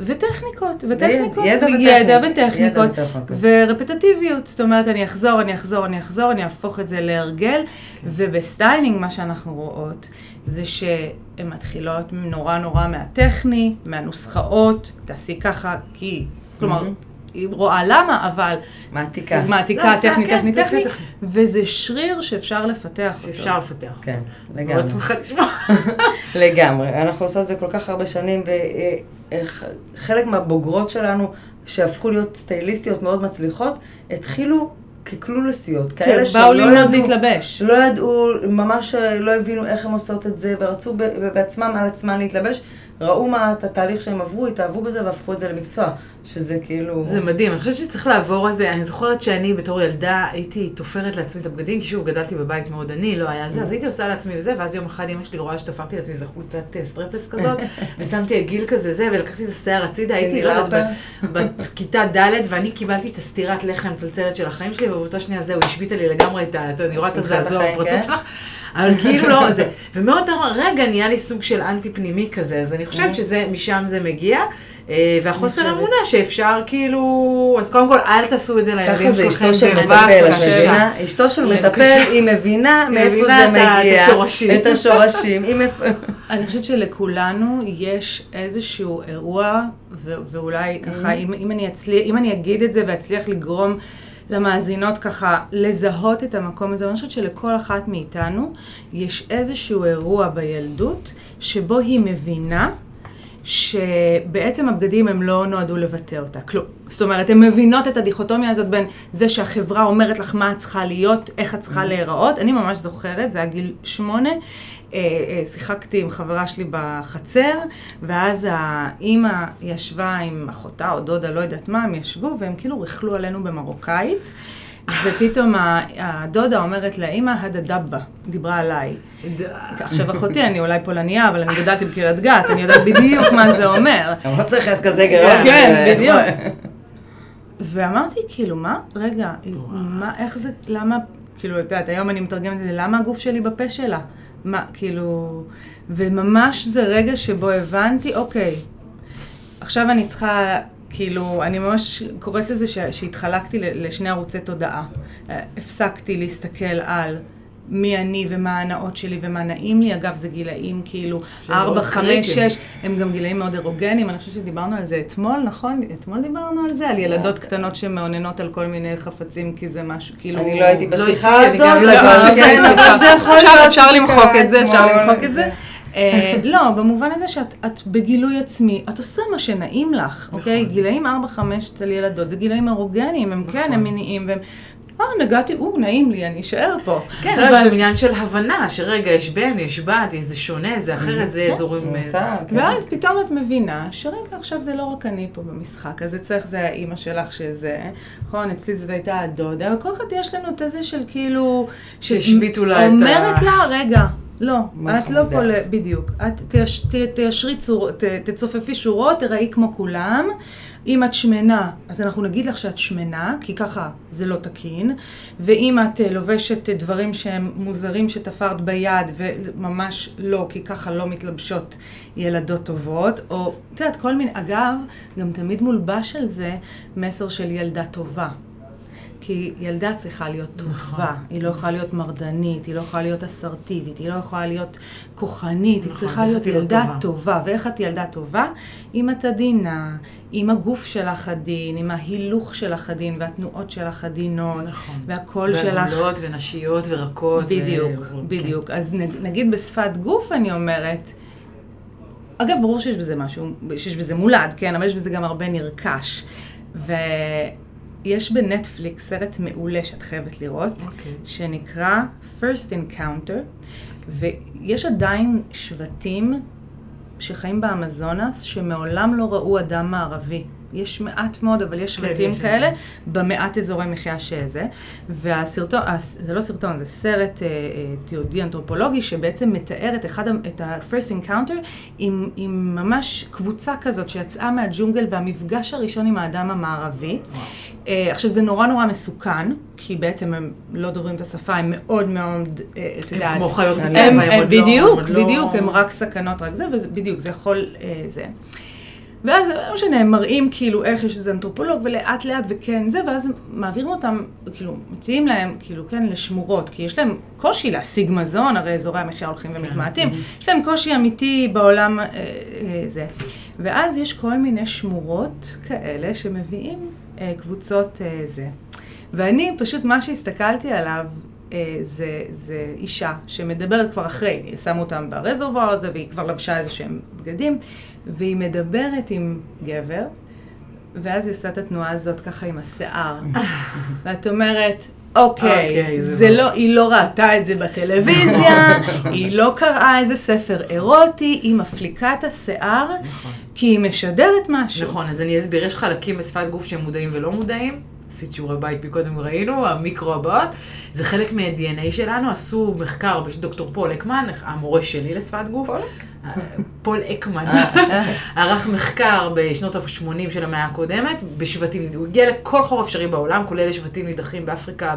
[SPEAKER 4] וטכניקות, וטכניקות,
[SPEAKER 3] ידע
[SPEAKER 4] ידע
[SPEAKER 3] וטכניקות. ידע.
[SPEAKER 4] ורפטטיביות, זאת אומרת, אני אחזור, אני אחזור, אני אחזור, אני אהפוך את זה להרגל, ובסטיילינג מה שאנחנו רואות, זה שהן מתחילות נורא נורא מהטכני, מהנוסחאות, תעשי ככה, כי, כלומר, היא רואה למה, אבל
[SPEAKER 3] מעתיקה.
[SPEAKER 4] מעתיקה,
[SPEAKER 2] לא, כן,
[SPEAKER 4] טכני,
[SPEAKER 2] טכני,
[SPEAKER 4] טכני,
[SPEAKER 2] טכני.
[SPEAKER 4] וזה שריר שאפשר לפתח אותו.
[SPEAKER 2] שאפשר לפתח.
[SPEAKER 3] כן,
[SPEAKER 2] מאוד
[SPEAKER 3] לגמרי.
[SPEAKER 2] שמחה לשמוע.
[SPEAKER 3] לגמרי. אנחנו עושות את זה כל כך הרבה שנים, וחלק מהבוגרות שלנו, שהפכו להיות סטייליסטיות מאוד מצליחות, התחילו כקלולסיות,
[SPEAKER 4] כן,
[SPEAKER 3] כאלה
[SPEAKER 4] באו
[SPEAKER 3] שלא
[SPEAKER 4] ללמוד
[SPEAKER 3] ידעו,
[SPEAKER 4] להתלבש.
[SPEAKER 3] לא ידעו, ממש לא הבינו איך הן עושות את זה, ורצו בעצמם על עצמם להתלבש, ראו מה את התהליך שהם עברו, התאהבו בזה והפכו את זה למקצוע, שזה כאילו...
[SPEAKER 2] זה מדהים, אני חושבת שצריך לעבור על זה. אני זוכרת שאני בתור ילדה הייתי תופרת לעצמי את הבגדים, כי שוב, גדלתי בבית מאוד עני, לא היה זה, אז הייתי עושה לעצמי וזה, ואז יום אחד אמא שלי רואה שתפרתי לעצמי איזה חולצת אה, סטרפלס כזאת, ושמתי עגיל כזה זה, ולקחתי את השיער הצידה, הייתי, לא יודעת, ב- בכיתה ד', ואני קיבלתי את הסטירת לחם המצלצלת של החיים שלי, ובאותה שנייה זהו, השביתה לי לגמרי את ה... אני רואה את הזעזוע בפרצוף
[SPEAKER 3] כן?
[SPEAKER 2] שלך. אבל כאילו לא, זה, ומאוד רגע נהיה לי סוג של אנטי פנימי כזה, אז אני חושבת שזה, משם זה מגיע, אה, והחוסר. אמונה שאפשר כאילו, אז קודם כל אל תעשו את זה לילדים
[SPEAKER 3] ככה זה
[SPEAKER 2] שלכם,
[SPEAKER 3] אשתו של
[SPEAKER 2] בבקשה.
[SPEAKER 3] מטפל, את מבינה? אשתו של. מטפל, היא מבינה מאיפה זה מגיע.
[SPEAKER 2] השורשים.
[SPEAKER 3] את השורשים.
[SPEAKER 4] אני חושבת שלכולנו יש איזשהו אירוע, ואולי ככה, אם, אם, אני אצליח, אם אני אגיד את זה ואצליח לגרום למאזינות ככה לזהות את המקום הזה, אני חושבת שלכל אחת מאיתנו יש איזשהו אירוע בילדות, שבו היא מבינה שבעצם הבגדים הם לא נועדו לבטא אותה, כלום. זאת אומרת, הן מבינות את הדיכוטומיה הזאת בין זה שהחברה אומרת לך מה את צריכה להיות, איך את צריכה להיראות. אני ממש זוכרת, זה היה גיל שמונה, שיחקתי עם חברה שלי בחצר, ואז האימא ישבה עם אחותה או דודה, לא יודעת מה, הם ישבו, והם כאילו ריכלו עלינו במרוקאית. ופתאום הדודה אומרת לאימא, הדה דבא, דיברה עליי. עכשיו אחותי, אני אולי פולניה, אבל אני גדלתי בקריית גת, אני יודעת בדיוק מה זה אומר.
[SPEAKER 3] לא צריך להיות כזה גרוע.
[SPEAKER 4] כן,
[SPEAKER 3] זה-
[SPEAKER 4] בדיוק. ואמרתי, כאילו, מה? רגע, מה, איך זה, למה, כאילו, את יודעת, היום אני מתרגמת את זה, למה הגוף שלי בפה שלה? מה, כאילו, וממש זה רגע שבו הבנתי, אוקיי, עכשיו אני צריכה, כאילו, אני ממש קוראת לזה שהתחלקתי לשני ערוצי תודעה. אה, הפסקתי להסתכל על מי אני ומה ההנאות שלי ומה נעים לי. אגב, זה גילאים כאילו
[SPEAKER 2] שהם מאוד
[SPEAKER 4] 4, 5,
[SPEAKER 2] קריטיים.
[SPEAKER 4] 6, הם גם גילאים מאוד אירוגנים. אני חושבת שדיברנו על זה אתמול, נכון? אתמול דיברנו על זה, על ילדות קטנות שמאוננות על כל מיני חפצים, כי זה משהו, כאילו...
[SPEAKER 3] אני לא הייתי
[SPEAKER 2] לא
[SPEAKER 3] בשיחה הזאת,
[SPEAKER 2] לא הייתי.
[SPEAKER 3] כן, יכול
[SPEAKER 4] אפשר- למחוק את זה, אפשר. למחוק את זה. אה, לא, במובן הזה שאת את בגילוי עצמי, את עושה מה שנעים לך, אוקיי? גילאים 4-5 אצל ילדות, זה גילאים אירוגניים, הם כן, הם מיניים, והם... אה, נגעתי, או, נעים לי, אני אשאר פה.
[SPEAKER 2] כן, לא, יש גם עניין של הבנה, שרגע, יש בן, יש בת, יש זה שונה, זה אחרת, זה אזורים... אה,
[SPEAKER 3] כן.
[SPEAKER 4] ואז פתאום את מבינה שרגע, עכשיו זה לא רק אני פה במשחק, אז אצלך זה האימא שלך שזה, נכון? אצלי זאת הייתה הדודה, וכל אחד יש לנו את הזה של כאילו...
[SPEAKER 2] שהשביתו לה את ה-
[SPEAKER 4] אומרת לה, רגע, לא, את לא. פה, בדיוק. את תיישרי צור, ת- תצופפי שורות, תראי כמו כולם. אם את שמנה, אז אנחנו נגיד לך שאת שמנה, כי ככה זה לא תקין. ואם את אה, לובשת אה, דברים שהם מוזרים שתפרת ביד, וממש לא, כי ככה לא מתלבשות ילדות טובות, או, את יודעת, כל מיני, אגב, גם תמיד מולבש על זה מסר של ילדה טובה. כי ילדה צריכה להיות
[SPEAKER 2] נכון.
[SPEAKER 4] טובה, היא לא יכולה להיות מרדנית, היא לא יכולה להיות אסרטיבית, היא לא יכולה להיות כוחנית, היא
[SPEAKER 2] נכון,
[SPEAKER 4] צריכה
[SPEAKER 2] איך
[SPEAKER 4] להיות
[SPEAKER 2] ילדה טובה?
[SPEAKER 4] טובה. ואיך את ילדה טובה? אם את עדינה, עם הגוף שלך עדין, עם ההילוך שלך עדין, והתנועות שלך עדינות,
[SPEAKER 2] נכון.
[SPEAKER 4] והקול שלך...
[SPEAKER 2] ועגולות ונשיות ורכות.
[SPEAKER 4] בדיוק,
[SPEAKER 2] ו- כן.
[SPEAKER 4] בדיוק. אז נ- נגיד בשפת גוף אני אומרת, אגב, ברור שיש בזה משהו, שיש בזה מולד, כן, אבל יש בזה גם הרבה נרכש. ויש בנטפליקס סרט מעולה שאת חייבת לראות,
[SPEAKER 2] אוקיי.
[SPEAKER 4] שנקרא First Encounter, ויש עדיין שבטים שחיים באמזונס שמעולם לא ראו אדם מערבי. יש מעט מאוד, אבל יש
[SPEAKER 2] כן,
[SPEAKER 4] שבטים
[SPEAKER 2] יש.
[SPEAKER 4] כאלה, במעט אזורי מחיה שזה. והסרטון, הס- זה לא סרטון, זה סרט אה, אה, תיעודי אנתרופולוגי שבעצם מתאר את, אחד, את ה-first encounter עם, עם ממש קבוצה כזאת שיצאה מהג'ונגל והמפגש הראשון עם האדם המערבי. אה, עכשיו זה נורא נורא מסוכן, כי בעצם הם לא דוברים את השפה, הם מאוד מאוד, אה, את
[SPEAKER 2] הם
[SPEAKER 4] יודעת,
[SPEAKER 2] כמו חיות
[SPEAKER 3] הם-
[SPEAKER 2] בטבע,
[SPEAKER 4] הם,
[SPEAKER 2] הם
[SPEAKER 4] הם
[SPEAKER 2] עוד לא...
[SPEAKER 4] בדיוק,
[SPEAKER 2] הם לא-
[SPEAKER 4] בדיוק, הם רק סכנות, רק זה, ובדיוק, זה יכול, אה, זה. ואז, לא משנה, הם מראים כאילו איך יש איזה אנתרופולוג, ולאט לאט וכן זה, ואז מעבירים אותם, כאילו, מציעים להם, כאילו, כן, לשמורות, כי יש להם קושי להשיג מזון, הרי אזורי המחיה הולכים ומתמעטים, יש להם קושי אמיתי בעולם אה, אה, זה. ואז יש כל מיני שמורות כאלה שמביאים אה, קבוצות אה, זה. ואני פשוט, מה שהסתכלתי עליו, זה, זה אישה שמדברת כבר אחרי, שמו אותם ברזרבואר הזה, והיא כבר לבשה איזה שהם בגדים, והיא מדברת עם גבר, ואז היא עושה את התנועה הזאת ככה עם השיער. ואת אומרת, אוקיי,
[SPEAKER 2] אוקיי, זה
[SPEAKER 4] זה
[SPEAKER 2] ברור."
[SPEAKER 4] לא, היא לא ראתה את זה בטלוויזיה, היא לא קראה איזה ספר אירוטי, היא מפליקה את השיער,
[SPEAKER 2] נכון.
[SPEAKER 4] כי היא משדרת משהו.
[SPEAKER 2] נכון, אז אני אסביר, יש חלקים בשפת גוף שהם מודעים ולא מודעים. עשית שיעורי בית מקודם ראינו, המיקרו-הבעות. זה חלק מה-DNA שלנו, עשו מחקר דוקטור פול אקמן, המורה שלי לשפת גוף. פול? פול אקמן. ערך מחקר בשנות ה-80 של המאה הקודמת, בשבטים, הוא הגיע לכל חור אפשרי בעולם, כולל לשבטים נידחים באפריקה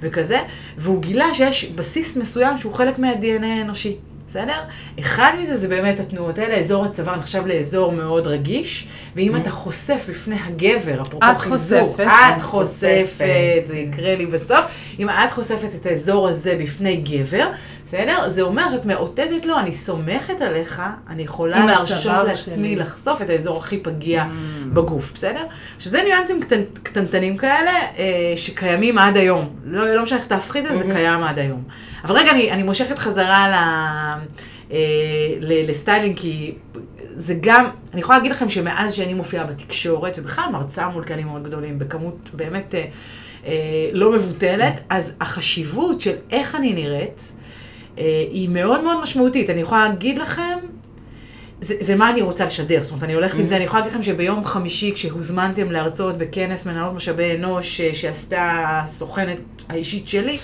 [SPEAKER 2] וכזה, והוא גילה שיש בסיס מסוים שהוא חלק מה-DNA האנושי. בסדר? אחד מזה זה באמת התנועות האלה, אזור הצוואר נחשב לאזור מאוד רגיש, ואם אתה חושף בפני הגבר, אפרופו
[SPEAKER 4] את
[SPEAKER 2] חיזור,
[SPEAKER 4] חושפת.
[SPEAKER 2] את חושפת, זה יקרה לי בסוף, אם את חושפת את האזור הזה בפני גבר, בסדר? זה אומר שאת מאותתת לו, אני סומכת עליך, אני יכולה להרשות לעצמי
[SPEAKER 4] שלי."
[SPEAKER 2] לחשוף את האזור הכי פגיע בגוף, בסדר? עכשיו זה ניואנסים קטנ, קטנטנים כאלה, אה, שקיימים עד היום. לא, לא משנה איך תהפכי את זה, זה קיים עד היום. אבל רגע, אני, אני מושכת חזרה ל, אה, ל, לסטיילינג, כי זה גם, אני יכולה להגיד לכם שמאז שאני מופיעה בתקשורת, ובכלל מרצה מול קהלים מאוד גדולים, בכמות באמת אה, אה, לא מבוטלת, אז החשיבות של איך אני נראית, היא מאוד מאוד משמעותית. אני יכולה להגיד לכם, זה, זה מה אני רוצה לשדר, זאת אומרת, אני הולכת עם זה, אני יכולה להגיד לכם שביום חמישי, כשהוזמנתם להרצות בכנס מנהלות משאבי אנוש אה, שעשתה הסוכנת האישית שלי,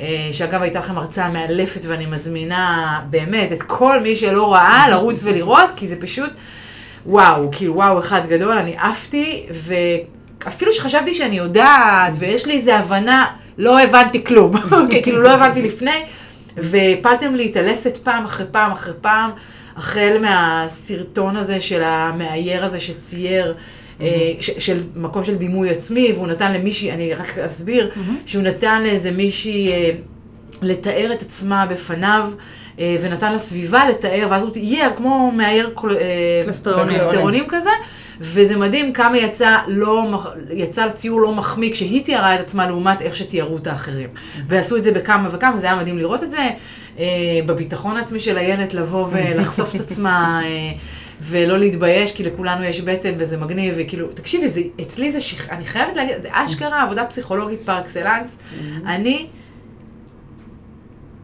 [SPEAKER 2] אה, שאגב הייתה לכם הרצאה מאלפת ואני מזמינה באמת את כל מי שלא ראה לרוץ ולראות, כי זה פשוט וואו, כאילו וואו אחד גדול, אני עפתי, ואפילו שחשבתי שאני יודעת, ויש לי איזו הבנה, לא הבנתי כלום, אוקיי, כאילו לא הבנתי לפני, והפלתם לי את הלסת פעם אחרי פעם אחרי פעם, החל מהסרטון הזה של המאייר הזה שצייר. אה, ש- של מקום של דימוי עצמי, והוא נתן למישהי, אני רק אסביר, שהוא נתן לאיזה מישהי אה, לתאר את עצמה בפניו, אה, ונתן לה סביבה לתאר, ואז הוא תיאר כמו מאייר אה,
[SPEAKER 4] קלסטרונים.
[SPEAKER 2] קלסטרונים כזה, וזה מדהים כמה יצא, לא, יצא ציור לא מחמיא כשהיא תיארה את עצמה לעומת איך שתיארו את האחרים. ועשו את זה בכמה וכמה, זה היה מדהים לראות את זה, אה, בביטחון העצמי של הילד לבוא ולחשוף את עצמה. אה, ולא להתבייש, כי לכולנו יש בטן וזה מגניב, וכאילו, תקשיבי, זה, אצלי זה שכ... אני חייבת להגיד, זה אשכרה עבודה פסיכולוגית פר אקסלנס. אני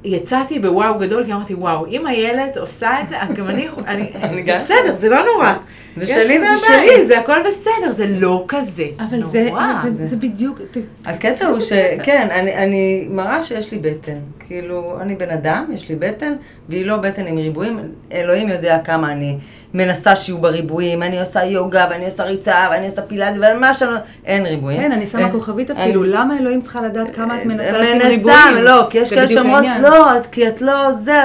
[SPEAKER 2] יצאתי בוואו גדול, כי אמרתי, וואו, אם איילת עושה את זה, אז גם אני, אני,
[SPEAKER 3] אני
[SPEAKER 2] זה. בסדר, זה לא נורא.
[SPEAKER 3] זה שלי
[SPEAKER 2] זה. שלי, זה הכל בסדר, זה לא כזה
[SPEAKER 4] אבל
[SPEAKER 2] נורא.
[SPEAKER 4] זה, זה, זה בדיוק, ת-
[SPEAKER 3] הקטע הוא שכן, אני, אני מראה שיש לי בטן. כאילו, אני בן אדם, יש לי בטן, והיא לא בטן עם ריבועים. אלוהים יודע כמה אני מנסה שיהיו בה ריבועים. אני עושה יוגה, ואני עושה ריצה, ואני עושה פילאטי, ומה שאני... אין ריבועים.
[SPEAKER 4] כן, אני שמה כוכבית אפילו, למה אלוהים צריכה לדעת כמה את מנסה לשים
[SPEAKER 3] מנסה,
[SPEAKER 4] ריבועים?
[SPEAKER 3] לא, כי יש כאלה שאומרות. לא, כי את לא זה,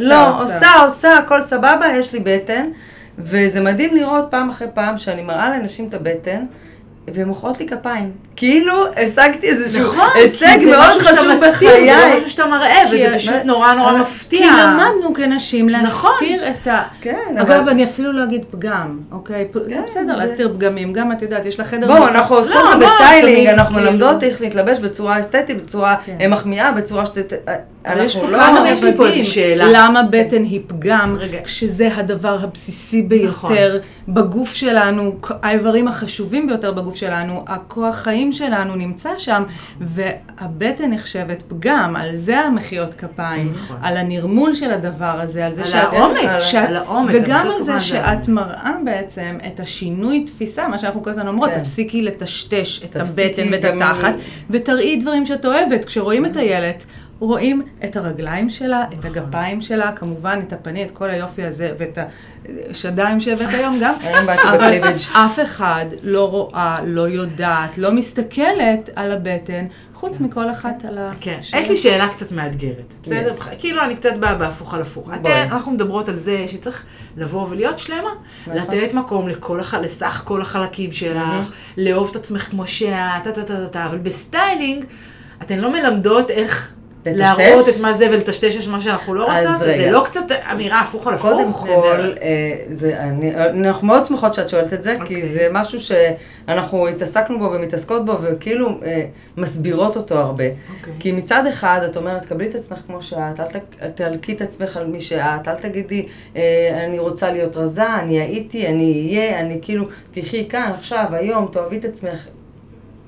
[SPEAKER 3] לא.
[SPEAKER 4] עושה,
[SPEAKER 3] עושה, הכל סבבה, יש לי בטן, וזה מדהים לראות פעם אחרי פעם שאני מראה לאנשים את הבטן, והן מוחאות לי כפיים. כאילו השגתי איזשהו
[SPEAKER 2] נכון,
[SPEAKER 3] הישג
[SPEAKER 2] כי זה
[SPEAKER 3] מאוד חשוב
[SPEAKER 2] מסתיר,
[SPEAKER 3] בחיי.
[SPEAKER 2] זה לא משהו שאתה מראה,
[SPEAKER 4] כי-
[SPEAKER 2] וזה פשוט נורא נורא מפתיע.
[SPEAKER 4] כי למדנו כנשים
[SPEAKER 2] נכון.
[SPEAKER 4] להסתיר את ה...
[SPEAKER 3] כן,
[SPEAKER 4] אגב, אני אפילו לא אגיד פגם, אוקיי? פ- זה
[SPEAKER 3] כן,
[SPEAKER 4] בסדר
[SPEAKER 3] זה-
[SPEAKER 4] להסתיר פגמים, גם את יודעת, יש לה חדר...
[SPEAKER 3] בואו, אנחנו עוסקות
[SPEAKER 2] לא,
[SPEAKER 3] גם
[SPEAKER 2] מה,
[SPEAKER 3] בסטיילינג, אנחנו
[SPEAKER 2] כאילו-
[SPEAKER 3] מלמדות איך להתלבש בצורה אסתטית, בצורה
[SPEAKER 4] כן.
[SPEAKER 3] אה, מחמיאה, בצורה שת...
[SPEAKER 4] יש פה
[SPEAKER 3] אנחנו לא...
[SPEAKER 2] יש לי פה איזו שאלה.
[SPEAKER 4] למה בטן היא פגם, כשזה הדבר הבסיסי
[SPEAKER 2] נכון.
[SPEAKER 4] ביותר בגוף שלנו, האיברים החשובים ביותר בגוף שלנו, הכוח חיים שלנו נמצא שם, והבטן נחשבת פגם, על זה המחיאות כפיים,
[SPEAKER 2] נכון.
[SPEAKER 4] על הנרמול של הדבר הזה, על זה
[SPEAKER 2] על
[SPEAKER 4] שאת...
[SPEAKER 2] האומץ,
[SPEAKER 4] שאת-
[SPEAKER 2] על האומץ,
[SPEAKER 4] וגם על זה שאת. מראה בעצם את השינוי תפיסה, מה שאנחנו כל הזמן אומרות,
[SPEAKER 3] כן.
[SPEAKER 4] תפסיקי לטשטש את הבטן ואת התחת, ותראי דברים שאת אוהבת. כשרואים את הילד, רואים את הרגליים שלה, את הגפיים שלה, כמובן את הפנים, את כל היופי הזה, ואת השדיים שהבאת היום גם.
[SPEAKER 3] היום באתי
[SPEAKER 4] אבל
[SPEAKER 3] בקליבג'.
[SPEAKER 4] אף אחד לא רואה, לא יודעת, לא מסתכלת על הבטן, חוץ מכל אחת על ה...
[SPEAKER 2] כן. יש לי שאלה קצת מאתגרת, בסדר? כאילו אני קצת באה בהפוך על הפוך. אנחנו מדברות על זה שצריך לבוא ולהיות שלמה,
[SPEAKER 3] נכון.
[SPEAKER 2] לתת מקום לכל. לסך כל החלקים שלך, לאהוב את עצמך כמו שאת, אבל בסטיילינג, אתן לא מלמדות איך...
[SPEAKER 3] לטשטש?
[SPEAKER 2] להראות את מה זה ולטשטש את מה שאנחנו לא רוצות, זה
[SPEAKER 3] רגע.
[SPEAKER 2] לא קצת אמירה הפוך על הפוך?
[SPEAKER 3] קודם כל, אה, זה, אני, אנחנו מאוד שמחות שאת שואלת את זה, כי
[SPEAKER 2] אוקיי.
[SPEAKER 3] זה משהו שאנחנו התעסקנו בו ומתעסקות בו, וכאילו אה, מסבירות אותו הרבה.
[SPEAKER 2] אוקיי.
[SPEAKER 3] כי מצד אחד, את אומרת, קבלי את עצמך כמו שאת, אל ת- תלקי את עצמך על מי שאת, אל תגידי, אה, אני רוצה להיות רזה, אני הייתי, אני אהיה, אני כאילו, תחי כאן, עכשיו, היום, תאהבי את עצמך.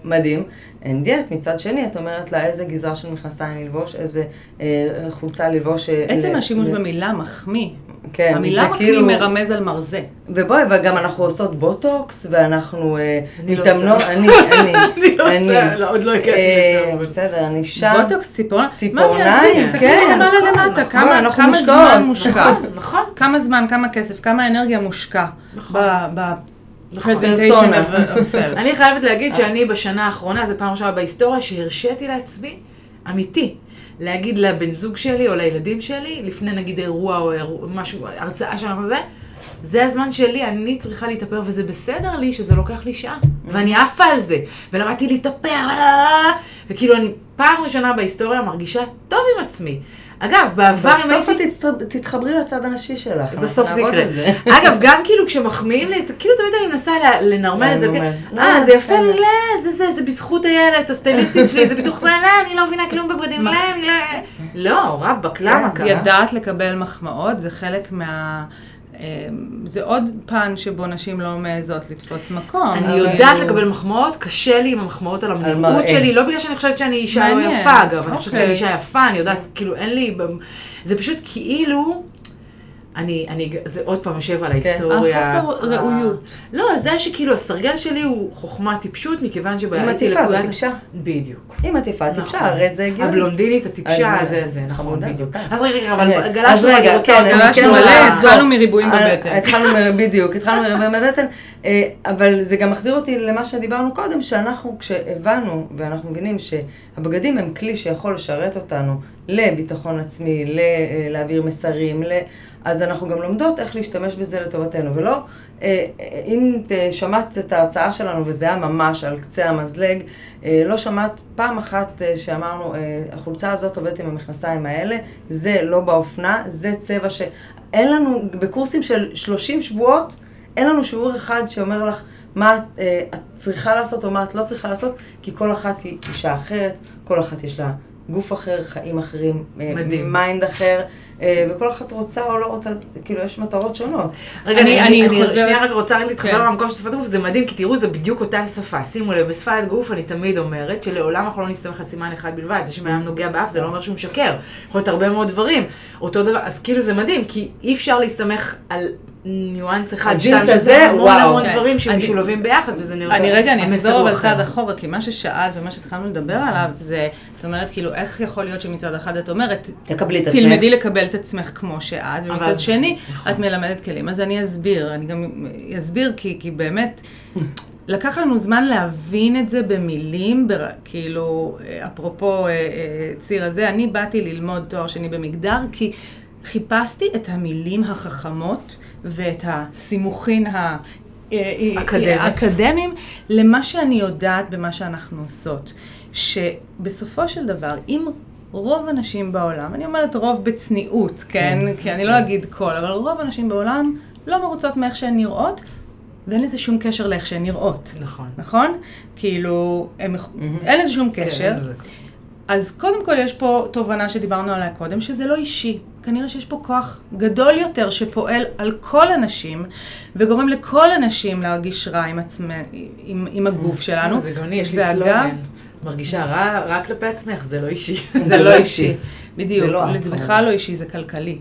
[SPEAKER 3] מדהים. אין דיאט, מצד שני, את אומרת לה איזה גזרה של מכנסיים ללבוש, איזה אה, חולצה ללבוש. אה,
[SPEAKER 4] עצם
[SPEAKER 3] ל-
[SPEAKER 4] השימוש
[SPEAKER 3] ל-
[SPEAKER 4] במילה מחמיא.
[SPEAKER 3] כן,
[SPEAKER 4] המילה מחמיא
[SPEAKER 3] כאילו-
[SPEAKER 4] מרמז על מרזה.
[SPEAKER 3] ובואי, וגם אנחנו עושות בוטוקס, ואנחנו אה,
[SPEAKER 2] אני לא
[SPEAKER 3] מתאמנות,
[SPEAKER 2] עושה.
[SPEAKER 3] אני, אני,
[SPEAKER 2] אני לא לא, עוד לא הגעתי
[SPEAKER 3] אה,
[SPEAKER 2] לשם,
[SPEAKER 3] בסדר, אני שם.
[SPEAKER 4] בוטוקס, ציפורניים.
[SPEAKER 3] ציפורניים,
[SPEAKER 4] תסתכלי
[SPEAKER 3] כן.
[SPEAKER 4] מלמעלה
[SPEAKER 2] נכון,
[SPEAKER 4] למטה,
[SPEAKER 2] נכון,
[SPEAKER 4] כמה. זמן מושקע.
[SPEAKER 2] נכון, נכון.
[SPEAKER 4] כמה זמן, כמה כסף, כמה אנרגיה מושקע
[SPEAKER 2] נכון.
[SPEAKER 4] ב-presentation
[SPEAKER 3] פרסונה.
[SPEAKER 4] of self.
[SPEAKER 2] אני חייבת להגיד שאני בשנה האחרונה, זו פעם ראשונה בהיסטוריה, שהרשיתי לעצמי, אמיתי, להגיד לבן זוג שלי או לילדים שלי, לפני נגיד אירוע או אירוע, משהו, הרצאה שאנחנו זה, זה הזמן שלי, אני צריכה להתאפר, וזה בסדר לי שזה לוקח לי שעה. ואני עפה על זה, ולמדתי להתאפר, לה, לה, לה, לה, וכאילו אני פעם ראשונה בהיסטוריה מרגישה טוב עם עצמי. אגב, בעבר אם
[SPEAKER 3] בסוף
[SPEAKER 2] הייתי...
[SPEAKER 3] את תצטר- תתחברי לצד הנשי שלך.
[SPEAKER 2] בסוף זה
[SPEAKER 3] נעבוד
[SPEAKER 2] יקרה.
[SPEAKER 3] זה.
[SPEAKER 2] אגב, גם כאילו כשמחמיאים לי, כאילו תמיד אני מנסה ל- לנרמל את זה,
[SPEAKER 3] לנרמל.
[SPEAKER 2] אה,
[SPEAKER 3] לא,
[SPEAKER 2] זה יפה. לי, לא, זה זה, זה בזכות הילד, הסטייליסטית שלי, זה בטוח זה, לא, אני לא מבינה כלום בבגדים, לא, אני לא... לא, רבאק, למה
[SPEAKER 3] כן,
[SPEAKER 2] ככה?
[SPEAKER 4] ידעת לקבל מחמאות, זה חלק מה... אה, זה עוד פן שבו נשים לא מעזות לתפוס מקום.
[SPEAKER 2] אני יודעת לקבל מחמאות, קשה לי עם המחמאות על. המנהיגות שלי, לא בגלל שאני חושבת שאני אישה או
[SPEAKER 4] מעניין,
[SPEAKER 2] יפה, אגב, אני חושבת
[SPEAKER 4] אוקיי.
[SPEAKER 2] שאני אישה יפה, אני יודעת, כאילו, אין לי... זה פשוט כאילו... אני, אני, זה עוד פעם יושב על ההיסטוריה.
[SPEAKER 4] החוסר ראויות.
[SPEAKER 2] לא, זה שכאילו הסרגל שלי הוא חוכמה טיפשות, מכיוון
[SPEAKER 3] אם
[SPEAKER 2] שהייתי
[SPEAKER 3] את טיפה, זה טיפשה.
[SPEAKER 2] בדיוק.
[SPEAKER 3] אם את טיפה,
[SPEAKER 2] נכון.
[SPEAKER 3] טיפשה, הרי זה הגיוני.
[SPEAKER 2] הבלונדינית הטיפשה,
[SPEAKER 3] אני-
[SPEAKER 2] זה, זה, נכון, בדיוק. אז רגע, רגע, אבל
[SPEAKER 3] אז
[SPEAKER 2] גלשנו,
[SPEAKER 3] רגע,
[SPEAKER 2] אני רוצה
[SPEAKER 3] כן,
[SPEAKER 2] גלשנו
[SPEAKER 3] כן
[SPEAKER 2] על
[SPEAKER 3] מלא.
[SPEAKER 4] התחלנו מריבועים
[SPEAKER 3] אה,
[SPEAKER 4] בבטן.
[SPEAKER 3] התחלנו, מ- בדיוק, התחלנו מריבועים בבטן, אה, אבל זה גם מחזיר אותי למה שדיברנו קודם, שאנחנו, כשהבנו, ואנחנו מבינים שהבגדים הם כלי שיכול לשרת אותנו לביטחון עצמי, אה, להעביר מסרים, ל... אז אנחנו גם לומדות איך להשתמש בזה לטובתנו, ולא, אה, אה, אם שמעת את ההרצאה שלנו, וזה היה ממש על קצה המזלג, אה, לא שמעת פעם אחת שאמרנו, החולצה הזאת עובדת עם המכנסיים האלה, זה לא באופנה, זה צבע ש... אין לנו, בקורסים של 30 שבועות, אין לנו שיעור אחד שאומר לך מה את, את צריכה לעשות או מה את לא צריכה לעשות, כי כל אחת היא אישה אחרת, כל אחת יש לה גוף אחר, חיים אחרים, אה,
[SPEAKER 2] מדהים.
[SPEAKER 3] mind אחר, אה, וכל אחת רוצה או לא רוצה, כאילו, יש מטרות שונות.
[SPEAKER 2] רגע, אני,
[SPEAKER 4] אני-
[SPEAKER 2] אני,
[SPEAKER 4] אני חוזרת-
[SPEAKER 2] שנייה רק רוצה להתחבר
[SPEAKER 4] כן.
[SPEAKER 2] למקום של שפת גוף, זה מדהים, כי תראו, זה בדיוק אותה שפה. שימו לב, בשפת גוף אני תמיד אומרת שלעולם אנחנו לא נסתמך על סימן אחד בלבד. זה שבן נוגע באף, זה לא אומר שהוא משקר. יכול להיות הרבה מאוד דברים. אותו דבר, אז כאילו זה מדהים, כי אי אפשר להסתמך על ניואנס אחד,
[SPEAKER 3] הג'ינס
[SPEAKER 2] שתיים, שזה
[SPEAKER 3] הזה,
[SPEAKER 2] המון. המון
[SPEAKER 4] כן.
[SPEAKER 2] דברים שמשולבים ביחד, וזה נראה...
[SPEAKER 4] אני רגע, אני אחזור אבל. צעד אחורה, כי מה ששאלת ומה שהתחלנו לדבר עליו זה, את אומרת, כאילו, איך יכול להיות שמצד אחד את אומרת,
[SPEAKER 3] תקבלי את עצמך.
[SPEAKER 4] תלמדי לקבל את עצמך כמו שאת, ומצד שני,
[SPEAKER 2] נכון.
[SPEAKER 4] את מלמדת כלים. אז אני אסביר, אני גם אסביר, כי, כי באמת, לקח לנו זמן להבין את זה במילים, בר, כאילו, אה, אפרופו אה, אה, ציר הזה, אני באתי ללמוד תואר שני במגדר, כי חיפשתי את המילים החכמות ואת הסימוכין ה...
[SPEAKER 2] אקדמי.
[SPEAKER 4] אקדמיים למה שאני יודעת במה שאנחנו עושות. שבסופו של דבר, אם רוב הנשים בעולם, אני אומרת רוב בצניעות, כן? כי אני לא אגיד כל, אבל רוב הנשים בעולם לא מרוצות מאיך שהן נראות, ואין לזה שום קשר לאיך שהן נראות.
[SPEAKER 2] נכון.
[SPEAKER 4] נכון? כאילו, הם, אין לזה שום קשר.
[SPEAKER 2] כן,
[SPEAKER 4] אז קודם כל יש פה תובנה שדיברנו עליה קודם, שזה לא אישי. כנראה שיש פה כוח גדול יותר שפועל על כל הנשים, וגורם לכל הנשים להרגיש רע עם, עצמי, עם, עם הגוף שלנו.
[SPEAKER 2] זה גאוני, יש לי סלוגן. מרגישה רע רק כלפי עצמך, זה לא אישי.
[SPEAKER 4] זה לא אישי. בדיוק,
[SPEAKER 3] זה לא
[SPEAKER 4] זה. בכלל לא אישי, זה כלכלי.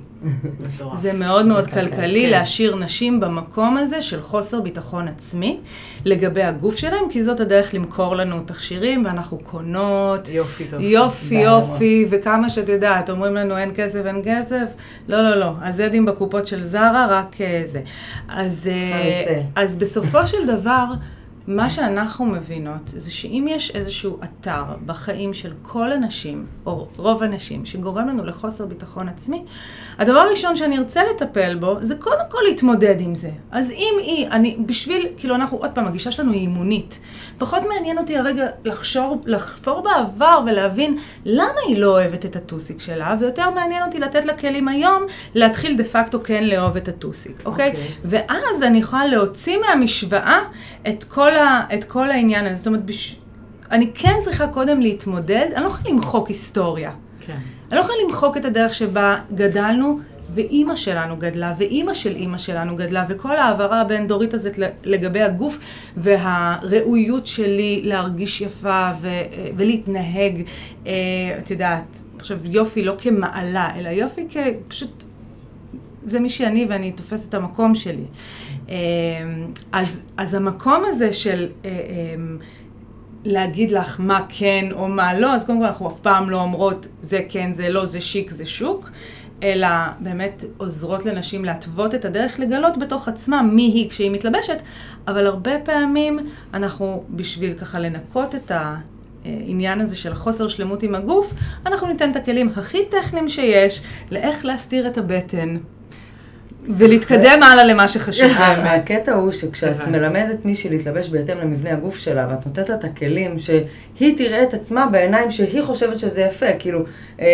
[SPEAKER 4] זה מאוד מאוד
[SPEAKER 3] כלכלי,
[SPEAKER 2] כן.
[SPEAKER 4] להשאיר נשים במקום הזה של חוסר ביטחון עצמי לגבי הגוף שלהם, כי זאת הדרך למכור לנו תכשירים, ואנחנו קונות.
[SPEAKER 2] יופי טוב.
[SPEAKER 4] יופי. יופי, וכמה שאת יודעת, אומרים לנו אין כסף, אין כסף. לא, לא, לא. הזדים בקופות של זרה, רק אה, זה. אז, אה. אז בסופו של דבר, מה שאנחנו מבינות זה שאם יש איזשהו אתר בחיים של כל הנשים, או רוב הנשים, שגורם לנו לחוסר ביטחון עצמי, הדבר הראשון שאני ארצה לטפל בו, זה קודם כל להתמודד עם זה. אז אם היא, אני, בשביל, כאילו אנחנו, עוד פעם, הגישה שלנו היא אימונית. פחות מעניין אותי הרגע לחשור, לחפור בעבר ולהבין למה היא לא אוהבת את הטוסיק שלה, ויותר מעניין אותי לתת לה כלים היום, להתחיל דה פקטו כן לאהוב את הטוסיק, אוקיי?
[SPEAKER 2] אוקיי.
[SPEAKER 4] ואז אני יכולה להוציא מהמשוואה את כל, ה, את כל העניין הזה. זאת אומרת, בש... אני כן צריכה קודם להתמודד, אני לא יכולה למחוק היסטוריה.
[SPEAKER 2] כן.
[SPEAKER 4] אני לא יכולה למחוק את הדרך שבה גדלנו, ואימא שלנו גדלה, ואימא של אימא שלנו גדלה, וכל ההעברה הבין-דורית הזאת לגבי הגוף, והראויות שלי להרגיש יפה ו- ולהתנהג, אה, את יודעת, עכשיו יופי לא כמעלה, אלא יופי כפשוט, זה מי שאני ואני תופסת את המקום שלי. אה, אז, אז המקום הזה של... אה, להגיד לך מה כן או מה לא, אז קודם כל אנחנו אף פעם לא אומרות זה כן, זה לא, זה שיק, זה שוק, אלא באמת עוזרות לנשים להתוות את הדרך לגלות בתוך עצמה מי היא כשהיא מתלבשת, אבל הרבה פעמים אנחנו בשביל ככה לנקות את העניין הזה של חוסר שלמות עם הגוף, אנחנו ניתן את הכלים הכי טכניים שיש לאיך להסתיר את הבטן. ולהתקדם הלאה למה שחשוב באמת.
[SPEAKER 3] הקטע הוא שכשאת. מלמדת מישהי להתלבש בהתאם למבנה הגוף שלה, ואת נותנת לה את הכלים שהיא תראה את עצמה בעיניים שהיא חושבת שזה יפה, כאילו, אה,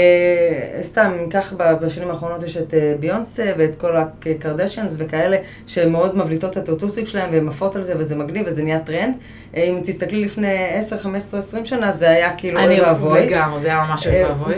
[SPEAKER 3] סתם, אם ניקח ב- בשנים האחרונות יש את אה, ביונסה ואת כל הקרדשיאנס וכאלה, שמאוד מבליטות את הטוסיק שלהם והן עפות על זה וזה מגניב וזה נהיה טרנד. אה, אם תסתכלי לפני 10, 15, 20 שנה, זה היה כאילו אוי ואבוי.
[SPEAKER 2] לגמרי, זה היה ממש אוי
[SPEAKER 3] אה,
[SPEAKER 2] ואבוי.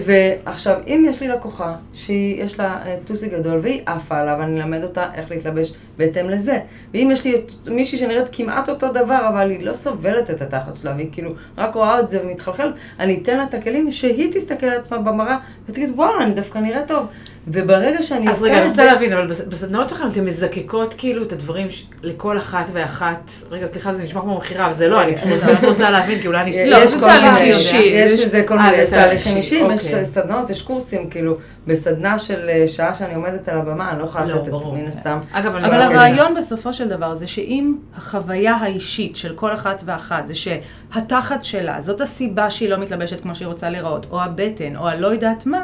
[SPEAKER 3] ועכשיו, אם יש לי לקוחה שיש לה אה, טוסיק גדול והיא עפה עליו, אני אלמד אותה איך להתלבש בהתאם לזה. ואם יש לי מישהי שנראית כמעט אותו דבר, אבל היא לא סובלת את התחת שלה, והיא כאילו רק רואה את זה ומתחלחלת, אני אתן לה את הכלים שהיא תסתכל על עצמה במראה ותגיד, וואלה, אני דווקא נראה טוב. וברגע שאני
[SPEAKER 2] אז
[SPEAKER 3] עושה
[SPEAKER 2] רגע, אני
[SPEAKER 3] את
[SPEAKER 2] רוצה
[SPEAKER 3] זה...
[SPEAKER 2] להבין, אבל בס- בסדנאות שלכם אתם מזקקות כאילו את הדברים ש- לכל אחת ואחת. רגע, סליחה, זה נשמע כמו מכירה, אבל זה לא, אני פשוט רוצה להבין, כי אולי אני...
[SPEAKER 4] לא,
[SPEAKER 3] יש
[SPEAKER 4] זה
[SPEAKER 3] כל
[SPEAKER 4] תהליך
[SPEAKER 3] מיני-
[SPEAKER 4] אישי.
[SPEAKER 3] יש
[SPEAKER 4] יש-
[SPEAKER 3] זה כל
[SPEAKER 2] אה,
[SPEAKER 3] מיני,
[SPEAKER 2] זה
[SPEAKER 3] יש תהליכים
[SPEAKER 2] אישי,
[SPEAKER 3] אישיים, יש
[SPEAKER 2] אוקיי.
[SPEAKER 3] סדנאות, יש קורסים, כאילו, בסדנה של אה, שעה שאני עומדת על הבמה, אני לא יכולה
[SPEAKER 2] לא,
[SPEAKER 3] לתת את
[SPEAKER 2] ברור.
[SPEAKER 3] מן הסתם.
[SPEAKER 2] אני
[SPEAKER 4] אבל
[SPEAKER 2] לא-
[SPEAKER 4] הרעיון בסופו של דבר זה שאם החוויה האישית של כל אחת ואחת זה שהתחת שלה, זאת הסיבה שהיא לא מתלבשת כמו שהיא רוצה להיראות, או הבטן, או הלא יודעת מה,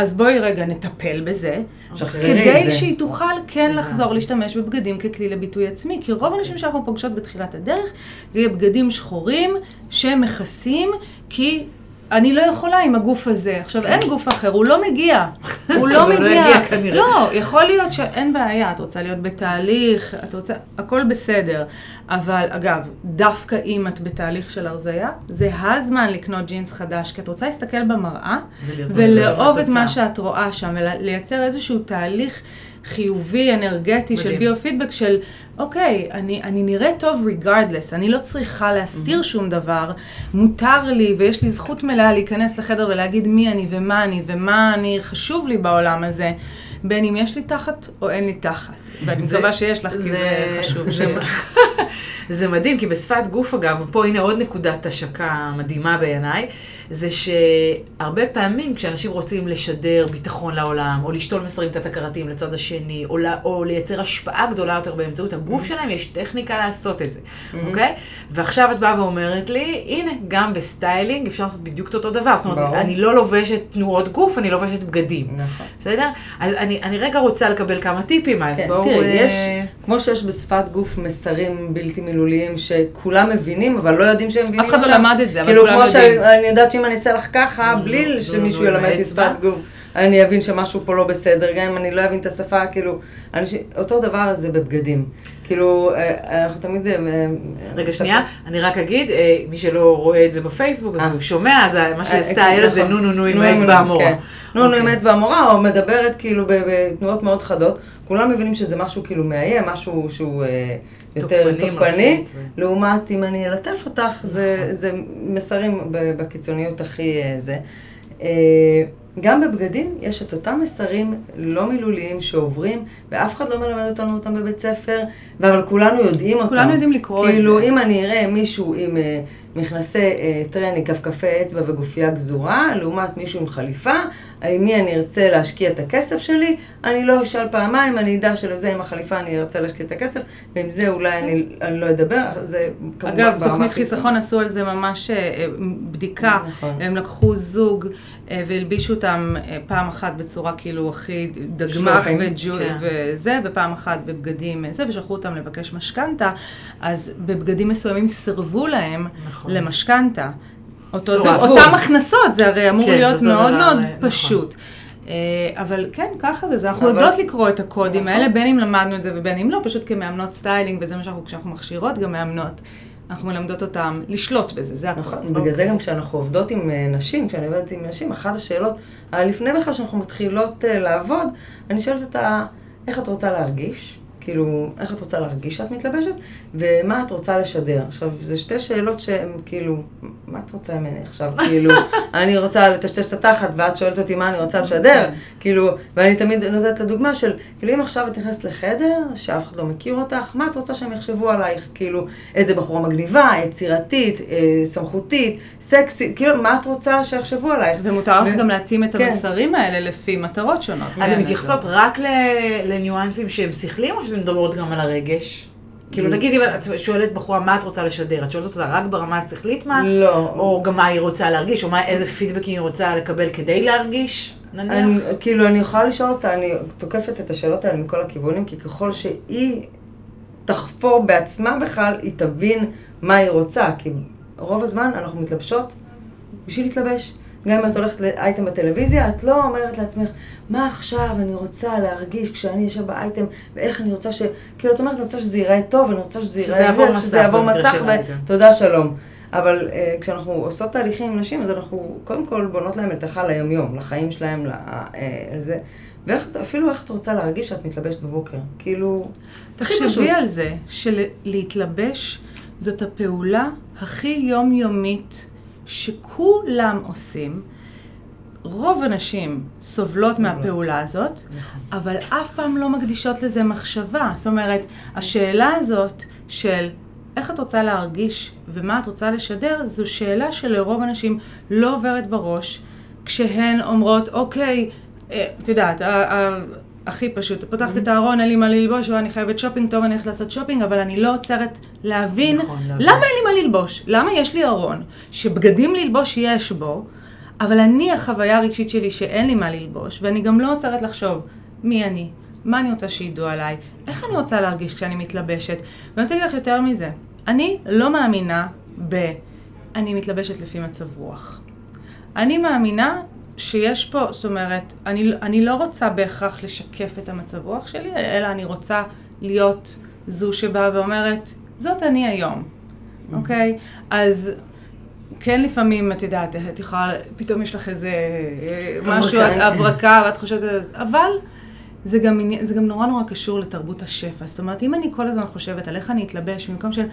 [SPEAKER 4] אז בואי רגע נטפל בזה,
[SPEAKER 3] את
[SPEAKER 4] כדי
[SPEAKER 3] זה.
[SPEAKER 4] שהיא תוכל כן לחזור להשתמש בבגדים ככלי לביטוי עצמי, כי רוב הנשים שאנחנו פוגשות בתחילת הדרך, זה יהיה בגדים שחורים שמכסים, כי אני לא יכולה עם הגוף הזה. עכשיו, אין גוף אחר, הוא לא מגיע. הוא לא
[SPEAKER 2] אבל הוא
[SPEAKER 4] מגיע.
[SPEAKER 2] יגיע כנראה.
[SPEAKER 4] לא, יכול להיות שאין בעיה, את רוצה להיות בתהליך, את רוצה, הכל בסדר. אבל אגב, דווקא אם את בתהליך של הרזייה, זה הזמן לקנות ג'ינס חדש, כי את רוצה להסתכל במראה ולאהוב את. מה שאת רואה שם, ולייצר איזשהו תהליך חיובי, אנרגטי של
[SPEAKER 2] מדהים.
[SPEAKER 4] ביו-פידבק של, אוקיי, אני, אני נראית טוב regardless, אני לא צריכה להסתיר שום דבר, מותר לי ויש לי זכות מלאה להיכנס לחדר ולהגיד מי אני ומה אני ומה אני חשוב לי בעולם הזה, בין אם יש לי תחת או אין לי תחת. ואני
[SPEAKER 2] זה-
[SPEAKER 4] מקווה שיש לך, כי זה חשוב
[SPEAKER 2] זה-. זה מדהים, כי בשפת גוף אגב, ופה הנה עוד נקודת השקה מדהימה בעיניי, זה שהרבה פעמים כשאנשים רוצים לשדר ביטחון לעולם, או לשתול מסרים תת-הכרתיים לצד השני, או, לה- או לייצר השפעה גדולה יותר באמצעות הגוף שלהם, יש טכניקה לעשות את זה, אוקיי? ועכשיו את באה ואומרת לי, הנה, גם בסטיילינג אפשר לעשות בדיוק את אותו דבר. זאת אומרת. אני לא לובשת תנועות גוף, אני לובשת בגדים.
[SPEAKER 3] נכון.
[SPEAKER 2] בסדר? אז אני, אני רגע רוצה לקבל כמה טיפים, אז
[SPEAKER 3] כן,
[SPEAKER 2] בואו...
[SPEAKER 3] תראי,
[SPEAKER 2] אה,
[SPEAKER 3] יש, כמו שיש בשפת גוף מסרים בלתי מילוליים שכולם מבינים, אבל לא יודעים שהם מבינים
[SPEAKER 4] אף אחד לא
[SPEAKER 3] אותם.
[SPEAKER 4] למד את זה, אבל
[SPEAKER 3] כאילו,
[SPEAKER 4] כולם
[SPEAKER 3] כמו
[SPEAKER 4] יודעים.
[SPEAKER 3] שאני יודעת שאם אני אעשה לך ככה,
[SPEAKER 2] נו,
[SPEAKER 3] בלי
[SPEAKER 2] נו,
[SPEAKER 3] שמישהו
[SPEAKER 2] עם
[SPEAKER 3] ילמד אותי. שפת גוף, אני אבין שמשהו פה לא בסדר, גם אם אני לא אבין את השפה, כאילו, אנשים, אותו דבר זה בבגדים. כאילו, אה, אנחנו תמיד... אה,
[SPEAKER 2] רגע, שנייה, אני רק אגיד, מי שלא רואה את זה בפייסבוק, אז. הוא שומע, אז מה שעשתה הילד זה
[SPEAKER 3] נכון.
[SPEAKER 2] נו נו נו עם האצבע המורה.
[SPEAKER 3] כן. נו נו עם
[SPEAKER 2] אוקיי.
[SPEAKER 3] האצבע המורה, או מדברת כאילו בתנועות מאוד חדות. כולם מבינים שזה משהו כאילו מאיים, משהו שהוא אה, יותר
[SPEAKER 2] תוקפני. מלחיץ.
[SPEAKER 3] לעומת אם אני אלטף אותך, זה זה מסרים בקיצוניות הכי אה, זה. אה, גם בבגדים יש את אותם מסרים לא מילוליים שעוברים, ואף אחד לא מלמד אותנו אותם בבית ספר, אבל כולנו יודעים אותם.
[SPEAKER 4] כולנו יודעים לקרוא את
[SPEAKER 3] כאילו,
[SPEAKER 4] זה.
[SPEAKER 3] אם אני אראה מישהו עם אה, מכנסי אה, טרנינג, כפכפי אצבע וגופייה גזורה, לעומת מישהו עם חליפה, עם מי אני ארצה להשקיע את הכסף שלי, אני לא אשאל פעמיים, אני אדע שלזה עם החליפה אני ארצה להשקיע את הכסף, ועם זה אולי אני, אני לא אדבר, זה כמובן
[SPEAKER 4] אגב, תוכנית. חיסכון עשו על זה ממש אה, בדיקה.
[SPEAKER 3] נכון.
[SPEAKER 4] הם לקחו זוג אה, והלבישו אותם אה, פעם אחת בצורה כאילו הכי דגמח
[SPEAKER 3] שלוחים,
[SPEAKER 4] וג'ו-
[SPEAKER 2] כן.
[SPEAKER 4] וזה, ופעם אחת בבגדים אה, זה, ושלחו אותם לבקש משכנתה, אז בבגדים מסוימים סירבו להם
[SPEAKER 2] נכון.
[SPEAKER 4] למשכנתה. זוג,
[SPEAKER 2] סירבו.
[SPEAKER 4] אותם הכנסות, זה הרי אמור
[SPEAKER 2] כן,
[SPEAKER 4] להיות מאוד מאוד
[SPEAKER 2] אה, נכון.
[SPEAKER 4] פשוט. אה, אבל כן, ככה זה, זה אנחנו
[SPEAKER 3] אבל-
[SPEAKER 4] יודעות לקרוא את הקודים
[SPEAKER 3] נכון.
[SPEAKER 4] האלה, בין אם למדנו את זה ובין אם לא, פשוט כמאמנות סטיילינג, וזה מה שאנחנו, כשאנחנו מכשירות גם מאמנות, אנחנו מלמדות אותם לשלוט בזה, זה הכול.
[SPEAKER 3] נכון, בגלל זה גם כשאנחנו עובדות עם אה, נשים, כשאני עובדת עם נשים, אחת השאלות, אה, לפני בכלל שאנחנו מתחילות לעבוד, אני שואלת אותה, איך את רוצה להרגיש? כאילו, איך את רוצה להרגיש שאת מתלבשת, ומה את רוצה לשדר. עכשיו, זה שתי שאלות שהן כאילו, מה את רוצה ממני עכשיו? כאילו, אני רוצה לטשטש את התחת, ואת שואלת אותי מה אני רוצה לשדר.
[SPEAKER 4] כן.
[SPEAKER 3] כאילו, ואני תמיד נותנת את הדוגמה של, כאילו, אם עכשיו את נכנסת לחדר, שאף אחד לא מכיר אותך, מה את רוצה שהם יחשבו עלייך? כאילו, איזה בחורה מגניבה, יצירתית, אה, סמכותית, סקסית, כאילו, מה את רוצה שיחשבו עלייך?
[SPEAKER 4] ומותר לך
[SPEAKER 3] ו-
[SPEAKER 4] גם להתאים את
[SPEAKER 3] כן.
[SPEAKER 4] המסרים האלה לפי מטרות שונות.
[SPEAKER 2] אתן
[SPEAKER 4] כן,
[SPEAKER 2] מתייחסות רק ל- לניואנסים שהם שכליים, או שאתן מדברות גם על הרגש? כאילו,
[SPEAKER 3] Mm.
[SPEAKER 2] נגיד אם את שואלת בחורה מה את רוצה לשדר, את שואלת אותה רק ברמה השכלית מה?
[SPEAKER 3] לא.
[SPEAKER 2] או גם מה היא רוצה להרגיש, או מה, איזה פידבקים היא רוצה לקבל כדי להרגיש, נניח?
[SPEAKER 3] אני, כאילו, אני יכולה לשאול אותה, אני תוקפת את השאלות האלה מכל הכיוונים, כי ככל שהיא תחפור בעצמה בכלל, היא תבין מה היא רוצה, כי רוב הזמן אנחנו מתלבשות בשביל להתלבש. גם אם את הולכת לאייטם בטלוויזיה, את לא אומרת לעצמך, מה עכשיו אני רוצה להרגיש כשאני יושב באייטם, ואיך אני רוצה ש... כאילו, את אומרת, אני רוצה שזה ייראה טוב, אני רוצה שזה ייראה... שזה יעבור מסך,
[SPEAKER 2] של.
[SPEAKER 3] ותודה, שלום. אבל uh, כשאנחנו עושות תהליכים עם נשים, אז אנחנו קודם כל בונות להם מלתחה ליומיום, לחיים שלהם, לזה. ואפילו איך את רוצה להרגיש שאת מתלבשת בבוקר. כאילו, הכי פשוט.
[SPEAKER 4] תחשבי על זה שלהתלבש זאת הפעולה הכי יומיומית שכולם עושים. רוב הנשים סובלות מהפעולה הזאת, אבל אף פעם לא מקדישות לזה מחשבה. זאת אומרת, השאלה הזאת של איך את רוצה להרגיש ומה את רוצה לשדר, זו שאלה שלרוב הנשים לא עוברת בראש, כשהן אומרות, אוקיי, אה, את יודעת, הכי פשוט, פותחת את הארון, אין לי מה ללבוש, או אני חייבת שופינג, טוב, אני הולכת לעשות שופינג, אבל אני לא עוצרת להבין
[SPEAKER 2] נכון, להבין.
[SPEAKER 4] למה אין לי מה ללבוש, למה יש לי ארון, שבגדים ללבוש יש בו, אבל אני, החוויה הרגשית שלי שאין לי מה ללבוש, ואני גם לא עוצרת לחשוב מי אני, מה אני רוצה שידעו עליי, איך אני רוצה להרגיש כשאני מתלבשת. ואני רוצה להגיד לך יותר מזה, אני לא מאמינה ב... אני מתלבשת לפי מצב רוח. אני מאמינה שיש פה, זאת אומרת, אני, אני לא רוצה בהכרח לשקף את המצב רוח שלי, אלא אני רוצה להיות זו שבאה ואומרת, זאת אני היום, אוקיי? אז כן לפעמים, את יודעת, את יכולה, פתאום יש לך איזה אה, משהו,
[SPEAKER 3] הברקה.
[SPEAKER 4] ואת חושבת, אבל זה גם, זה גם נורא נורא קשור לתרבות השפע. זאת אומרת, אם אני כל הזמן חושבת על איך אני אתלבש, במקום של,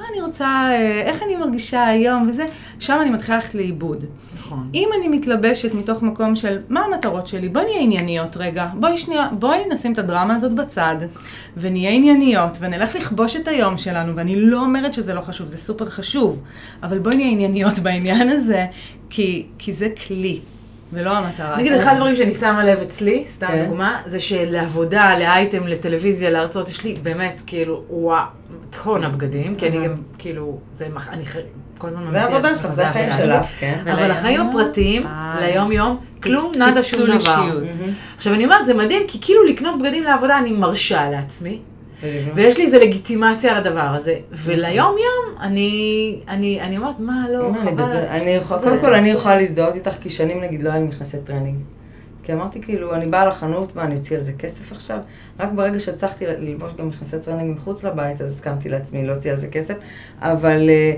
[SPEAKER 4] מה אני רוצה, אה, איך אני מרגישה היום וזה, שם אני מתחילה ללכת לאיבוד.
[SPEAKER 2] נכון.
[SPEAKER 4] אם אני מתלבשת מתוך מקום של מה המטרות שלי, בואי נהיה ענייניות רגע, בואי שנייה, בואי נשים את הדרמה הזאת בצד, ונהיה ענייניות, ונלך לכבוש את היום שלנו, ואני לא אומרת שזה לא חשוב, זה סופר חשוב, אבל בואי נהיה ענייניות בעניין הזה, כי, כי זה כלי, ולא המטרה.
[SPEAKER 2] נגיד, אחד הדברים שאני שמה לב אצלי, סתם
[SPEAKER 3] כן.
[SPEAKER 2] דוגמה, זה שלעבודה, לאייטם, לטלוויזיה, להרצאות, יש לי באמת, כאילו, וואו, טון הבגדים, כי אני גם, כאילו, זה, מח- אני כל הזמן ממציאה.
[SPEAKER 3] זה העבודה
[SPEAKER 2] עצמי,
[SPEAKER 3] שלך, זה החיים שלך. כן.
[SPEAKER 2] אבל? החיים הפרטיים,
[SPEAKER 4] אה,
[SPEAKER 2] ליום-יום, כלום, נאדה שום דבר. עכשיו, אני אומרת, זה מדהים, כי כאילו לקנות בגדים לעבודה, אני מרשה לעצמי. ויש לי איזה לגיטימציה לדבר הזה. וליום יום, אני, אני, אני אומרת, מה, לא, חבל.
[SPEAKER 3] קודם כל אני יכולה להזדהות איתך, כי שנים נגיד לא היה מכנסי טרנינג. כי אמרתי כאילו, אני באה לחנות, מה, אני אוציא על זה כסף עכשיו? רק ברגע שהצלחתי ללבוש גם מכנסי טרנינג מחוץ לבית, אז הסכמתי לעצמי להוציא על זה כסף. אבל אה,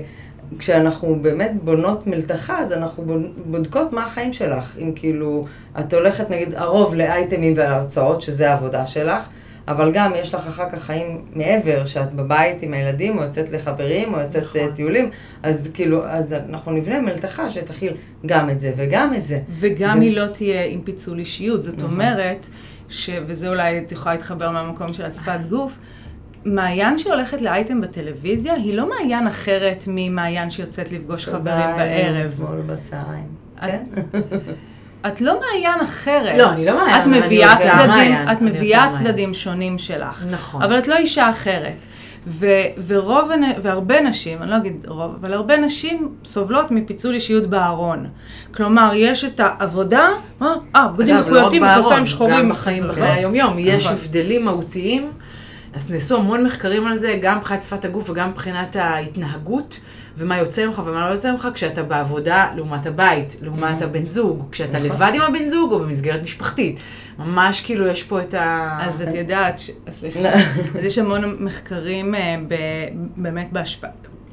[SPEAKER 3] כשאנחנו באמת בונות מלתחה, אז אנחנו בודקות מה החיים שלך. אם כאילו, את הולכת נגיד הרוב לאייטמים והרצאות, שזה העבודה שלך. אבל גם יש לך אחר כך חיים מעבר, שאת בבית עם הילדים, או יוצאת לחברים, או יוצאת
[SPEAKER 2] נכון.
[SPEAKER 3] נכון. טיולים, אז כאילו, אז אנחנו נבנה מלתחה שתכיל גם את זה וגם את זה.
[SPEAKER 4] וגם
[SPEAKER 3] ו-
[SPEAKER 4] היא לא תהיה עם פיצול אישיות. זאת
[SPEAKER 3] נכון.
[SPEAKER 4] אומרת, ש... וזה אולי את יכולה להתחבר מהמקום של השפת גוף, מעיין שהולכת לאייטם בטלוויזיה, היא לא מעיין אחרת ממעיין שיוצאת לפגוש חברים בערב.
[SPEAKER 3] אתמול בצהריים. כן?
[SPEAKER 4] את לא מעיין אחרת.
[SPEAKER 2] לא, אני לא מעיין,
[SPEAKER 4] את מביאה צדדים, את מביאה. צדדים שונים שלך.
[SPEAKER 2] נכון.
[SPEAKER 4] אבל את לא אישה אחרת. ו, ורוב, והרבה נשים, אני לא אגיד רוב, אבל הרבה נשים סובלות מפיצול אישיות בארון. כלומר, יש את העבודה, אה, אה, בגדים
[SPEAKER 2] לא
[SPEAKER 4] מחויטים,
[SPEAKER 2] בארון,
[SPEAKER 4] מכנסיים שחורים.
[SPEAKER 2] גם בחיים, בחיי. היום-יום, יש
[SPEAKER 4] נכון.
[SPEAKER 2] הבדלים מהותיים. אז נעשו המון מחקרים על זה, גם מבחינת שפת הגוף וגם מבחינת ההתנהגות, ומה יוצא ממך ומה לא יוצא ממך כשאתה בעבודה לעומת הבית, לעומת הבן זוג, כשאתה
[SPEAKER 3] נכון.
[SPEAKER 2] לבד עם הבן זוג או במסגרת משפחתית. ממש כאילו יש פה את ה...
[SPEAKER 4] אז את יודעת, ש... סליחה,
[SPEAKER 3] לא.
[SPEAKER 4] אז יש המון מחקרים אה, ב... באמת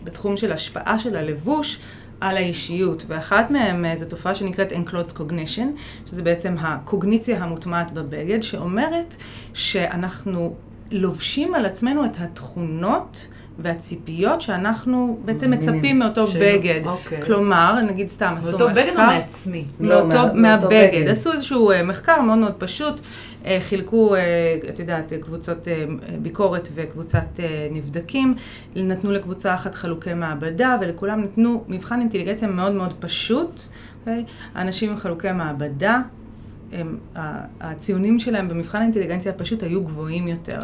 [SPEAKER 4] בתחום של השפעה של הלבוש על האישיות, ואחת מהם אה, זו תופעה שנקראת Enclosed Cognition, שזה בעצם הקוגניציה המוטמעת בבגד, שאומרת שאנחנו לובשים על עצמנו את התכונות והציפיות שאנחנו בעצם. מצפים מאותו
[SPEAKER 2] של-
[SPEAKER 4] בגד.
[SPEAKER 2] אוקיי.
[SPEAKER 4] כלומר, נגיד סתם, עשו מחקר...
[SPEAKER 2] מאותו בגד או מעצמי?
[SPEAKER 3] לא,
[SPEAKER 4] מאותו,
[SPEAKER 3] מה- מאותו
[SPEAKER 4] מהבגד.
[SPEAKER 3] בגד.
[SPEAKER 4] עשו איזשהו אה, מחקר מאוד מאוד פשוט, אה, חילקו, אה, את יודעת, קבוצות ביקורת וקבוצת נבדקים, נתנו לקבוצה אחת חלוקי מעבדה ולכולם נתנו מבחן אינטליגנציה מאוד מאוד פשוט, אוקיי? האנשים עם חלוקי מעבדה. הם, הציונים שלהם במבחן האינטליגנציה פשוט היו גבוהים יותר.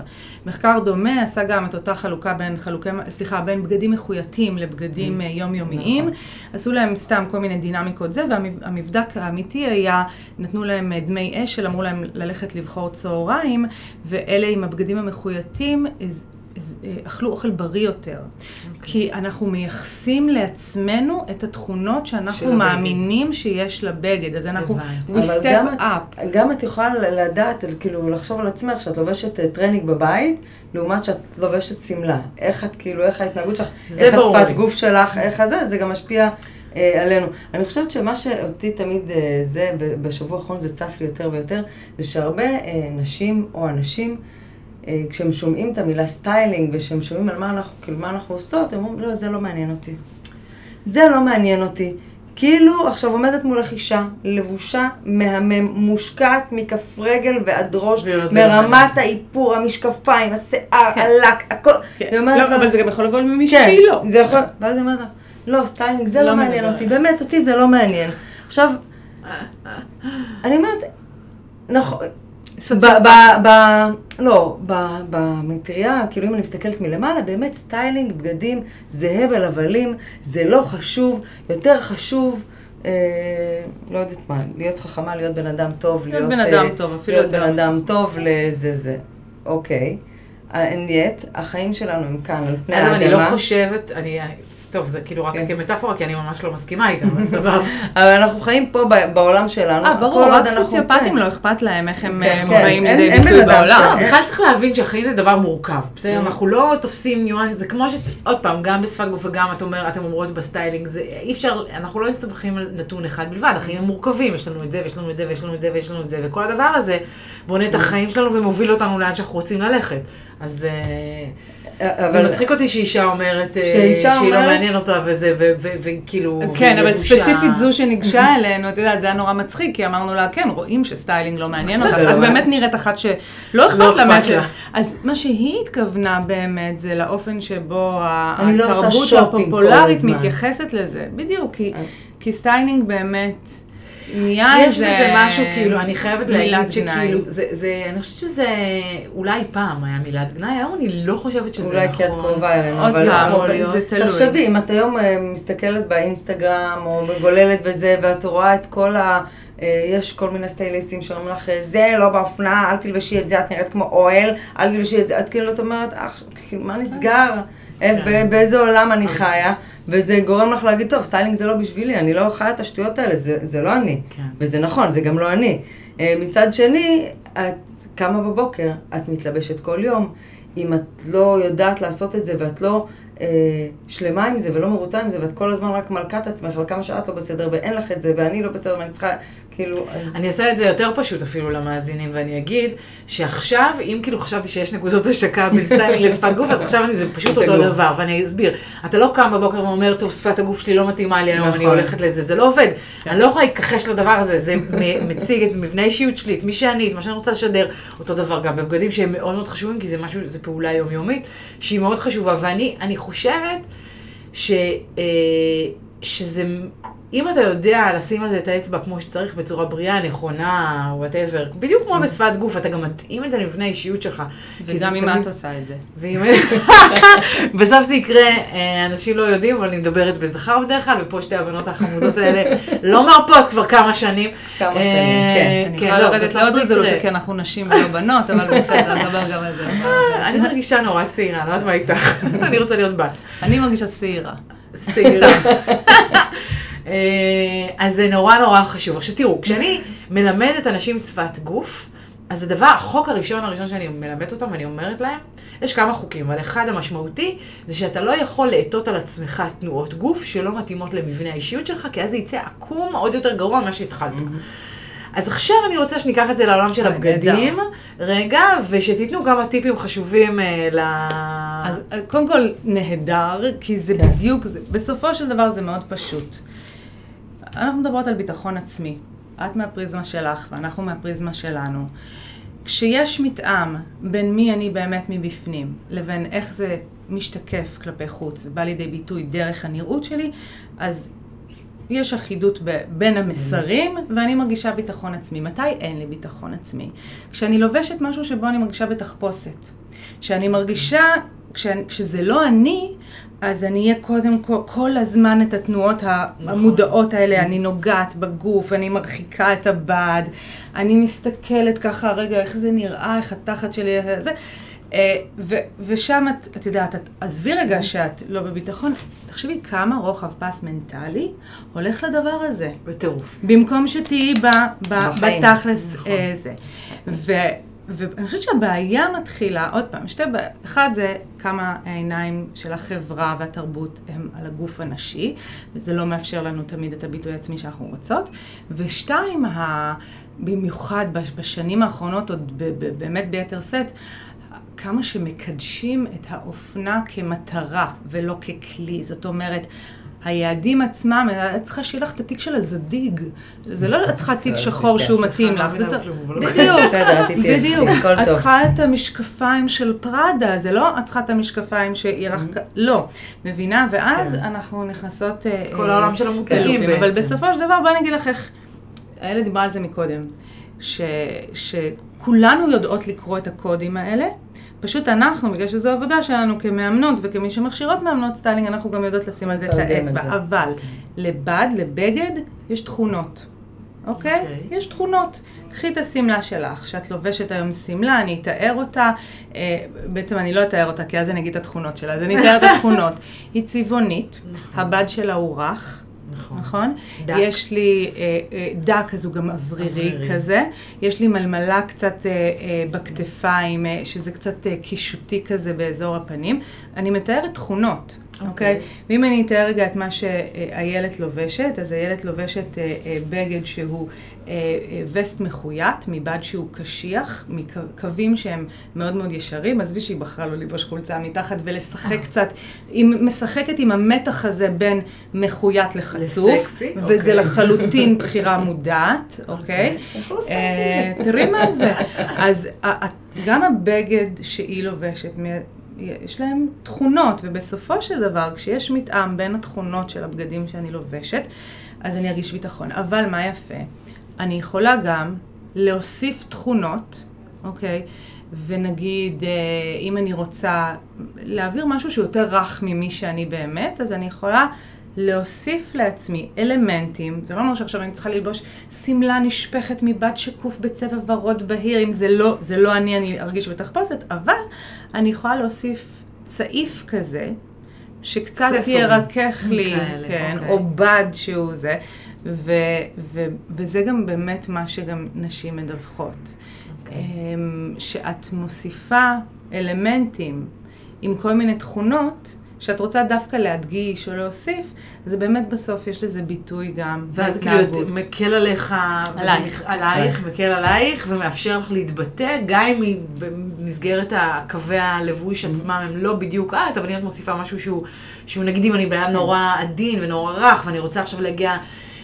[SPEAKER 4] מחקר דומה עשה גם את אותה חלוקה בין חלוקי, סליחה, בין בגדים מחויטים לבגדים אה, יומיומיים.
[SPEAKER 3] נכון.
[SPEAKER 4] עשו להם סתם כל מיני דינמיקות זה, והמבדק האמיתי היה, נתנו להם אה, דמי אשל, אמרו להם ללכת לבחור צהריים, ואלה עם הבגדים אה, אכלו אוכל בריא יותר. כי אנחנו מייחסים לעצמנו את התכונות שאנחנו
[SPEAKER 2] הבגד.
[SPEAKER 4] מאמינים שיש לבגד, אז אנחנו,
[SPEAKER 2] הבנתי.
[SPEAKER 4] we
[SPEAKER 3] אבל
[SPEAKER 4] step
[SPEAKER 3] גם
[SPEAKER 4] up.
[SPEAKER 3] את, גם את יכולה לדעת, כאילו, לחשוב על עצמך שאת לובשת אה, טרנינג בבית, לעומת שאת לובשת שמלה. איך את, כאילו, איך ההתנהגות שלך,
[SPEAKER 2] זה
[SPEAKER 3] איך השפת. גוף שלך, איך הזה, זה גם משפיע אה, עלינו. אני חושבת שמה שאותי תמיד אה, זה, בשבוע האחרון זה צף לי יותר ויותר, זה שהרבה אה, נשים או אנשים, אה, כשהם שומעים את המילה סטיילינג, וכשהם שומעים על מה אנחנו, כאילו, מה אנחנו עושות, הם אומרים, לא, זה לא מעניין אותי. זה לא מעניין אותי. כאילו עכשיו עומדת מולך אישה, לבושה, מהמם, מושקעת מכף רגל ועד ראש,
[SPEAKER 2] והיא אומרת, "זה לא מעניין."
[SPEAKER 3] האיפור, המשקפיים, השיער, הלק, הכל.
[SPEAKER 4] כן. לא,
[SPEAKER 3] לה,
[SPEAKER 4] אבל זה גם יכול לבוא ממי
[SPEAKER 3] כן,
[SPEAKER 4] שהיא לא.
[SPEAKER 3] זה יכול, ואז היא אומרת לה, לא, סטיילינג, זה
[SPEAKER 4] לא
[SPEAKER 3] לא מעניין אותי,
[SPEAKER 4] אליי."
[SPEAKER 3] באמת, אותי זה לא מעניין. עכשיו, אני אומרת, נכון, לא, במטריה, כאילו אם אני מסתכלת מלמעלה, באמת סטיילינג, בגדים, זה הבל הבלים, זה לא חשוב, יותר חשוב, אה, לא יודעת מה, להיות חכמה, להיות בן אדם טוב,
[SPEAKER 4] להיות בן אדם טוב, אפילו
[SPEAKER 3] להיות. בן אדם טוב לזה זה. אוקיי. And yet, החיים שלנו הם כאן על פני האדמה.
[SPEAKER 2] אני לא חושבת, אני טוב, זה כאילו רק
[SPEAKER 3] כן.
[SPEAKER 2] כמטאפורה, כי אני ממש לא מסכימה איתה, אבל סבבה.
[SPEAKER 3] אבל אנחנו חיים פה ב- בעולם שלנו.
[SPEAKER 4] אה,
[SPEAKER 3] כל
[SPEAKER 4] ברור, רק
[SPEAKER 3] אנחנו-
[SPEAKER 4] סוציופטים
[SPEAKER 3] כן.
[SPEAKER 4] לא אכפת להם איך הם
[SPEAKER 3] כן,
[SPEAKER 4] אה,
[SPEAKER 3] כן,
[SPEAKER 4] באים
[SPEAKER 3] אין-
[SPEAKER 4] לידי ביטוי בעולם.
[SPEAKER 2] בכלל צריך להבין שהחיים זה דבר מורכב, בסדר? אנחנו לא תופסים ניואנס, זה כמו ש... עוד פעם, גם בשפת גוף וגם את אומר, אתם אומרות בסטיילינג, זה אי אפשר, אנחנו לא מסתמכים על נתון אחד בלבד, החיים הם מורכבים, יש לנו את זה, ויש לנו את זה, ויש לנו את זה, ויש לנו את זה, וכל הדבר הזה בונה את החיים שלנו ומוביל אותנו לאן שאנחנו רוצים ללכת. אז אה, זה
[SPEAKER 3] אבל-
[SPEAKER 2] מצחיק אותי שאישה אומרת אה,
[SPEAKER 3] שאישה
[SPEAKER 2] שהיא לא
[SPEAKER 3] אומרת-
[SPEAKER 2] מעניין אותה וזה, וכאילו...
[SPEAKER 4] כן, אבל. ספציפית זו שניגשה אלינו, את יודעת, זה היה נורא מצחיק, כי אמרנו לה, כן, רואים שסטיילינג לא מעניין אותך,
[SPEAKER 3] לא
[SPEAKER 4] את
[SPEAKER 3] מעניין.
[SPEAKER 4] באמת נראית אחת שלא
[SPEAKER 2] לא
[SPEAKER 4] אכפת לה.
[SPEAKER 2] אכפת
[SPEAKER 4] מה ש-
[SPEAKER 2] לה.
[SPEAKER 4] אז מה שהיא התכוונה באמת, זה לאופן שבו
[SPEAKER 3] לא
[SPEAKER 4] התרבות הפופולרית. מתייחסת לזה. בדיוק, כי-
[SPEAKER 3] אה.
[SPEAKER 4] כי סטיילינג באמת נהיה
[SPEAKER 2] יש
[SPEAKER 4] איזה...
[SPEAKER 2] בזה משהו, כאילו, אני חייבת להגיד
[SPEAKER 4] גנאי.
[SPEAKER 2] שכאילו, זה, זה, אני חושבת שזה, אולי פעם היה מילת גנאי, היום אני לא חושבת שזה
[SPEAKER 3] אולי
[SPEAKER 2] נכון.
[SPEAKER 3] כי את קרובה אלינו, אבל
[SPEAKER 4] פעם,
[SPEAKER 3] אבל
[SPEAKER 4] זה תלוי.
[SPEAKER 3] תחשבי, אם את היום אה, מסתכלת באינסטגרם או מגוללת בזה, ואת רואה את כל ה... אה, יש כל מיני סטייליסטים שאומרים לך, אה, זה לא באופנה, אל תלבשי את זה, את נראית כמו אוהל, אל תלבשי את זה, את כאילו, את אומרת, אך, כאילו, מה נסגר? אה, ב- באיזה עולם אני חיה? וזה גורם לך להגיד, טוב, סטיילינג זה לא בשבילי, אני לא חיה את השטויות האלה, זה, זה לא אני.
[SPEAKER 2] כן.
[SPEAKER 3] וזה נכון, זה גם לא אני. אה, מצד שני, את קמה בבוקר, את מתלבשת כל יום. אם את לא יודעת לעשות את זה ואת לא אה, שלמה עם זה ולא מרוצה עם זה, ואת כל הזמן רק מלקה את עצמך, וכמה שאת לא בסדר ואין לך את זה, ואני לא בסדר ואני צריכה, כאילו, אז...
[SPEAKER 2] אני אעשה את זה יותר פשוט אפילו למאזינים, ואני אגיד שעכשיו, אם כאילו חשבתי שיש נקודות השקה בין סטיילינג לשפת גוף, אז עכשיו אני, זה פשוט אותו
[SPEAKER 3] גוף.
[SPEAKER 2] דבר, ואני אסביר. אתה לא קם בבוקר ואומר, טוב, שפת הגוף שלי לא מתאימה לי היום, אני
[SPEAKER 3] נכון.
[SPEAKER 2] הולכת לזה, זה לא עובד. אני לא יכולה להתכחש לדבר הזה, זה מציג את מבנה האישיות שלי, את מי שאני, את מה שאני רוצה לשדר. אותו דבר גם בבגדים שהם מאוד מאוד חשובים, כי זה משהו, זה פעולה יומיומית, שהיא מאוד חשובה, ואני אני חושבת ש, אה, שזה, אם אתה יודע לשים על זה את האצבע כמו שצריך, בצורה בריאה, נכונה, וואטאבר, בדיוק כמו בשפת גוף, אתה גם מתאים את זה למבנה האישיות שלך.
[SPEAKER 4] וגם אם
[SPEAKER 2] תמיד-
[SPEAKER 4] את עושה את זה.
[SPEAKER 2] ואם... בסוף זה יקרה, אה, אנשים לא יודעים, אבל אני מדברת בזכר בדרך כלל, ופה שתי הבנות החמודות האלה לא מרפות כבר כמה שנים.
[SPEAKER 3] כמה
[SPEAKER 2] אה,
[SPEAKER 3] שנים, כן.
[SPEAKER 4] אני
[SPEAKER 2] כן,
[SPEAKER 4] יכולה
[SPEAKER 2] לא,
[SPEAKER 4] לרדת
[SPEAKER 2] בסוף
[SPEAKER 4] לעוד רזולוציה,
[SPEAKER 2] יקרה.
[SPEAKER 4] כי אנחנו נשים ולא בנות, אבל בסדר, נדבר גם על זה.
[SPEAKER 2] אני מרגישה נורא צעירה, אני לא יודעת מה איתך, אני רוצה להיות בת.
[SPEAKER 4] אני מרגישה שעירה.
[SPEAKER 2] צעירה. אה, אז זה נורא נורא חשוב. עכשיו תראו, כשאני מלמדת אנשים שפת גוף, אז הדבר, החוק הראשון הראשון שאני מלמדת אותם, אני אומרת להם, יש כמה חוקים, אבל אחד המשמעותי, זה שאתה לא יכול לאטות על עצמך תנועות גוף שלא מתאימות למבנה האישיות שלך, כי אז זה יצא עקום עוד יותר גרוע ממה שהתחלת. אז עכשיו אני רוצה שניקח את זה לעולם של. הבגדים, רגע, ושתיתנו כמה טיפים חשובים אה, ל...
[SPEAKER 4] אז אה, קודם כל, נהדר, כי זה בדיוק, זה, בסופו של דבר זה מאוד פשוט. אנחנו מדברות על ביטחון עצמי. את מהפריזמה שלך ואנחנו מהפריזמה שלנו. כשיש מתאם בין מי אני באמת מבפנים, לבין איך זה משתקף כלפי חוץ ובא לידי ביטוי דרך הנראות שלי, אז יש אחידות ב- בין המסרים, ואני מרגישה ביטחון עצמי. מתי אין לי ביטחון עצמי? כשאני לובשת משהו שבו אני מרגישה בתחפושת. כשאני מרגישה, כשזה לא אני, אז אני אהיה קודם כל, כל הזמן את התנועות המודעות האלה, אני נוגעת בגוף, אני מרחיקה את הבד, אני מסתכלת ככה, רגע, איך זה נראה, איך התחת שלי, זה. אה, ו- ושם את, את יודעת, את, עזבי רגע שאת לא בביטחון, תחשבי כמה רוחב פס מנטלי הולך לדבר הזה.
[SPEAKER 2] בטירוף.
[SPEAKER 4] במקום שתהיי ב, ב. בתכלס
[SPEAKER 2] נכון.
[SPEAKER 4] אה, זה. ו, ואני חושבת שהבעיה מתחילה, עוד פעם, שתי בעיות, אחד זה כמה העיניים של החברה והתרבות הם על הגוף הנשי, וזה לא מאפשר לנו תמיד את הביטוי העצמי שאנחנו רוצות, ושתיים, ה, במיוחד בש- בשנים האחרונות, עוד באמת ביתר שאת, כמה שמקדשים את האופנה כמטרה ולא ככלי. זאת אומרת, היעדים עצמם, את צריכה שיהיה לך את התיק של ה Zadig. זה לא, את צריכה תיק שחור שהוא מתאים
[SPEAKER 2] לא
[SPEAKER 4] לך. זה צריך... בדיוק. בדיוק. את. צריכה את המשקפיים של פראדה, זה לא את צריכה את המשקפיים שיהיה לך... כ- לא. מבינה? ואז
[SPEAKER 2] כן.
[SPEAKER 4] אנחנו נכנסות... אה,
[SPEAKER 2] כל
[SPEAKER 4] אה,
[SPEAKER 2] העולם של המותגים
[SPEAKER 4] ללופים. אבל
[SPEAKER 2] בעצם.
[SPEAKER 4] בסופו של דבר, בואי אני אגיד לך איך... הילה דיברה על זה מקודם. שכולנו יודעות לקרוא את הקודים האלה, פשוט אנחנו, בגלל שזו עבודה שלנו כמאמנות וכמי שמכשירות מאמנות סטיילינג, אנחנו גם יודעות לשים על זה את
[SPEAKER 3] את
[SPEAKER 4] האצבע.
[SPEAKER 3] זה.
[SPEAKER 4] אבל לבד, לבגד, יש תכונות. אוקיי?
[SPEAKER 2] אוקיי.
[SPEAKER 4] יש תכונות. קחי את השמלה שלך, שאת לובשת היום שמלה, אני אתאר אותה, אה, בעצם אני לא אתאר אותה, כי אז אני אגיד את התכונות שלה, אז אני אתאר את התכונות. היא צבעונית, הבד שלה הוא רך.
[SPEAKER 2] נכון.
[SPEAKER 4] נכון?
[SPEAKER 2] דק.
[SPEAKER 4] יש לי אה, אה, דק, אז הוא גם אוורירי
[SPEAKER 2] אוורירי.
[SPEAKER 4] כזה. יש לי מלמלה קצת אה, אה, בכתפיים, אה, שזה קצת אה, קישוטי כזה באזור הפנים. אני מתארת תכונות,
[SPEAKER 2] אוקיי.
[SPEAKER 4] אוקיי? ואם אני אתאר רגע את מה שאיילת לובשת, אז איילת לובשת אה, אה, בגד שהוא אה, וסט מחויית, מבד שהוא קשיח, מקווים שהם מאוד מאוד ישרים. עזבי שהיא בחרה לא ללבוש חולצה מתחת ולשחק קצת, היא משחקת עם המתח הזה בין מחויית לחצוף,
[SPEAKER 2] לסקסי,
[SPEAKER 4] וזה
[SPEAKER 2] אוקיי.
[SPEAKER 4] לחלוטין בחירה מודעת, אוקיי?
[SPEAKER 3] איך לא?
[SPEAKER 4] תראי מה זה. אז גם הבגד שהיא לובשת, יש להם תכונות, ובסופו של דבר, כשיש מתאם בין התכונות של הבגדים שאני לובשת, אז אני ארגיש ביטחון. אבל מה יפה? אני יכולה גם להוסיף תכונות, אוקיי? ונגיד, אה, אם אני רוצה להעביר משהו שהוא יותר רך ממי שאני באמת, אז אני יכולה להוסיף לעצמי אלמנטים, זה לא אומר שעכשיו אני צריכה ללבוש שמלה נשפכת מבד שקוף בצבע ורוד בהיר, אם זה לא, זה לא אני, אני ארגיש בתחפושת, אבל אני יכולה להוסיף צעיף כזה, שקצת ירכך לי,
[SPEAKER 2] כאלה,
[SPEAKER 4] כן,
[SPEAKER 2] אוקיי.
[SPEAKER 4] או בד שהוא זה, ו, ו, וזה גם באמת מה שגם נשים מדווחות.
[SPEAKER 2] אוקיי.
[SPEAKER 4] אמ, שאת מוסיפה אלמנטים עם כל מיני תכונות, שאת רוצה דווקא להדגיש או להוסיף, זה באמת בסוף יש לזה ביטוי גם
[SPEAKER 2] ואז כאילו. יותר- מקל עליך,
[SPEAKER 4] עלייך.
[SPEAKER 2] עלייך, מקל עלייך, ומאפשר לך להתבטא, גם אם במסגרת הקווי הלבוש עצמם הם לא בדיוק את, אבל אם את מוסיפה משהו שהוא, שהוא נגיד אם אני בן אדם נורא עדין ונורא רך, ואני רוצה עכשיו להגיע,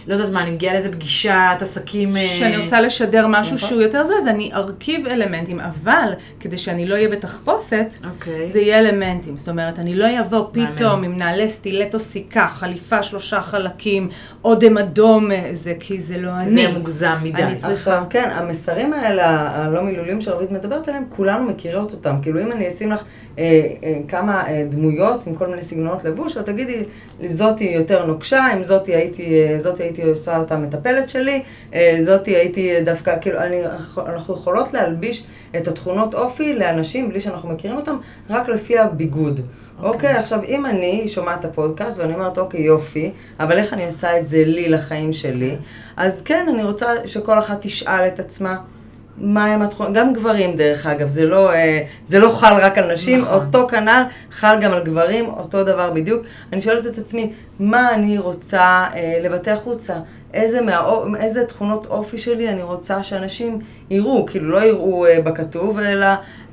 [SPEAKER 2] לא יודעת מה, אני מגיעה לאיזה פגישת עסקים... אה,
[SPEAKER 4] שאני רוצה לשדר משהו
[SPEAKER 3] נכון.
[SPEAKER 4] שהוא יותר זה, אז אני ארכיב אלמנטים, אבל כדי שאני לא אהיה בתחפושת,
[SPEAKER 2] אוקיי.
[SPEAKER 4] זה יהיה אלמנטים. זאת אומרת, אני לא אבוא. פתאום עם נעלי סטילטו סיכה, חליפה שלושה חלקים, אודם אדום, אה, זה כי זה לא אני.
[SPEAKER 2] זה יהיה מוגזם מדי.
[SPEAKER 4] אני צריכה-
[SPEAKER 3] עכשיו, כן, המסרים האלה, ה- הלא מילוליים שרבית מדברת עליהם, כולנו מכירות אותם. כאילו, אם אני אשים לך אה, אה, כמה אה, דמויות עם כל מיני סגנונות לבוש, את תגידי, זאתי יותר נוקשה, עם זאתי הייתי, אה, זאתי הייתי עושה אותה מטפלת שלי, אה, זאתי הייתי דווקא, כאילו, אני, אנחנו יכולות להלביש את התכונות אופי לאנשים בלי שאנחנו מכירים אותם, רק לפי הביגוד. אוקיי, עכשיו אם אני שומעת את הפודקאסט ואני אומרת, אוקיי, יופי, אבל איך אני עושה את זה לי לחיים שלי? אז כן, אני רוצה שכל אחת תשאל את עצמה. מה הם התכונות, גם גברים דרך אגב, זה לא, אה, זה לא חל רק על נשים,
[SPEAKER 2] נכון.
[SPEAKER 3] אותו כנ"ל חל גם על גברים, אותו דבר בדיוק. אני שואלת את עצמי, מה אני רוצה אה, לבטא החוצה? איזה, מה, איזה תכונות אופי שלי אני רוצה שאנשים יראו, כאילו לא יראו אה, בכתוב, אלא,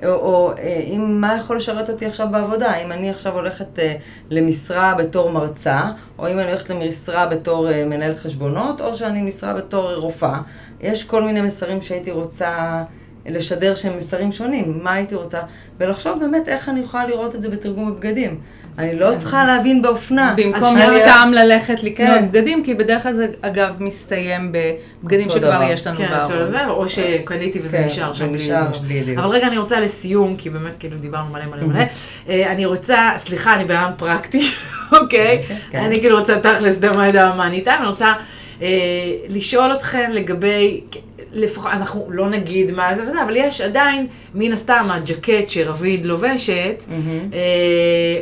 [SPEAKER 3] או, או אה, אם, מה יכול לשרת אותי עכשיו בעבודה? אם אני עכשיו הולכת אה, למשרה בתור מרצה, או אם אני הולכת למשרה בתור אה, מנהלת חשבונות, או שאני משרה בתור אה, רופאה. יש כל מיני מסרים שהייתי רוצה לשדר שהם מסרים שונים, מה הייתי רוצה, ולחשוב באמת איך אני יכולה לראות את זה בתרגום בבגדים. אני לא צריכה להבין באופנה.
[SPEAKER 4] במקום סתם ללכת לקנות
[SPEAKER 3] כן.
[SPEAKER 4] בגדים, כי בדרך כלל זה אגב מסתיים בבגדים שכבר. יש לנו
[SPEAKER 2] כן,
[SPEAKER 4] בארון.
[SPEAKER 2] זה, או שקניתי וזה
[SPEAKER 3] כן,
[SPEAKER 2] נשאר שם. בלי. אבל רגע, אני רוצה לסיום, כי באמת כאילו דיברנו מלא מלא מלא. אה, אני רוצה, סליחה, אני אדם פרקטי, אוקיי?
[SPEAKER 3] כן.
[SPEAKER 2] אני כאילו רוצה תכלס דמה ידע מה ניתן, אני רוצה אה, לשאול אתכם לגבי, לפחות, אנחנו לא נגיד מה זה וזה, אבל יש עדיין, מן הסתם, הג'קט שרביד לובשת,
[SPEAKER 3] מהמם.
[SPEAKER 2] אה,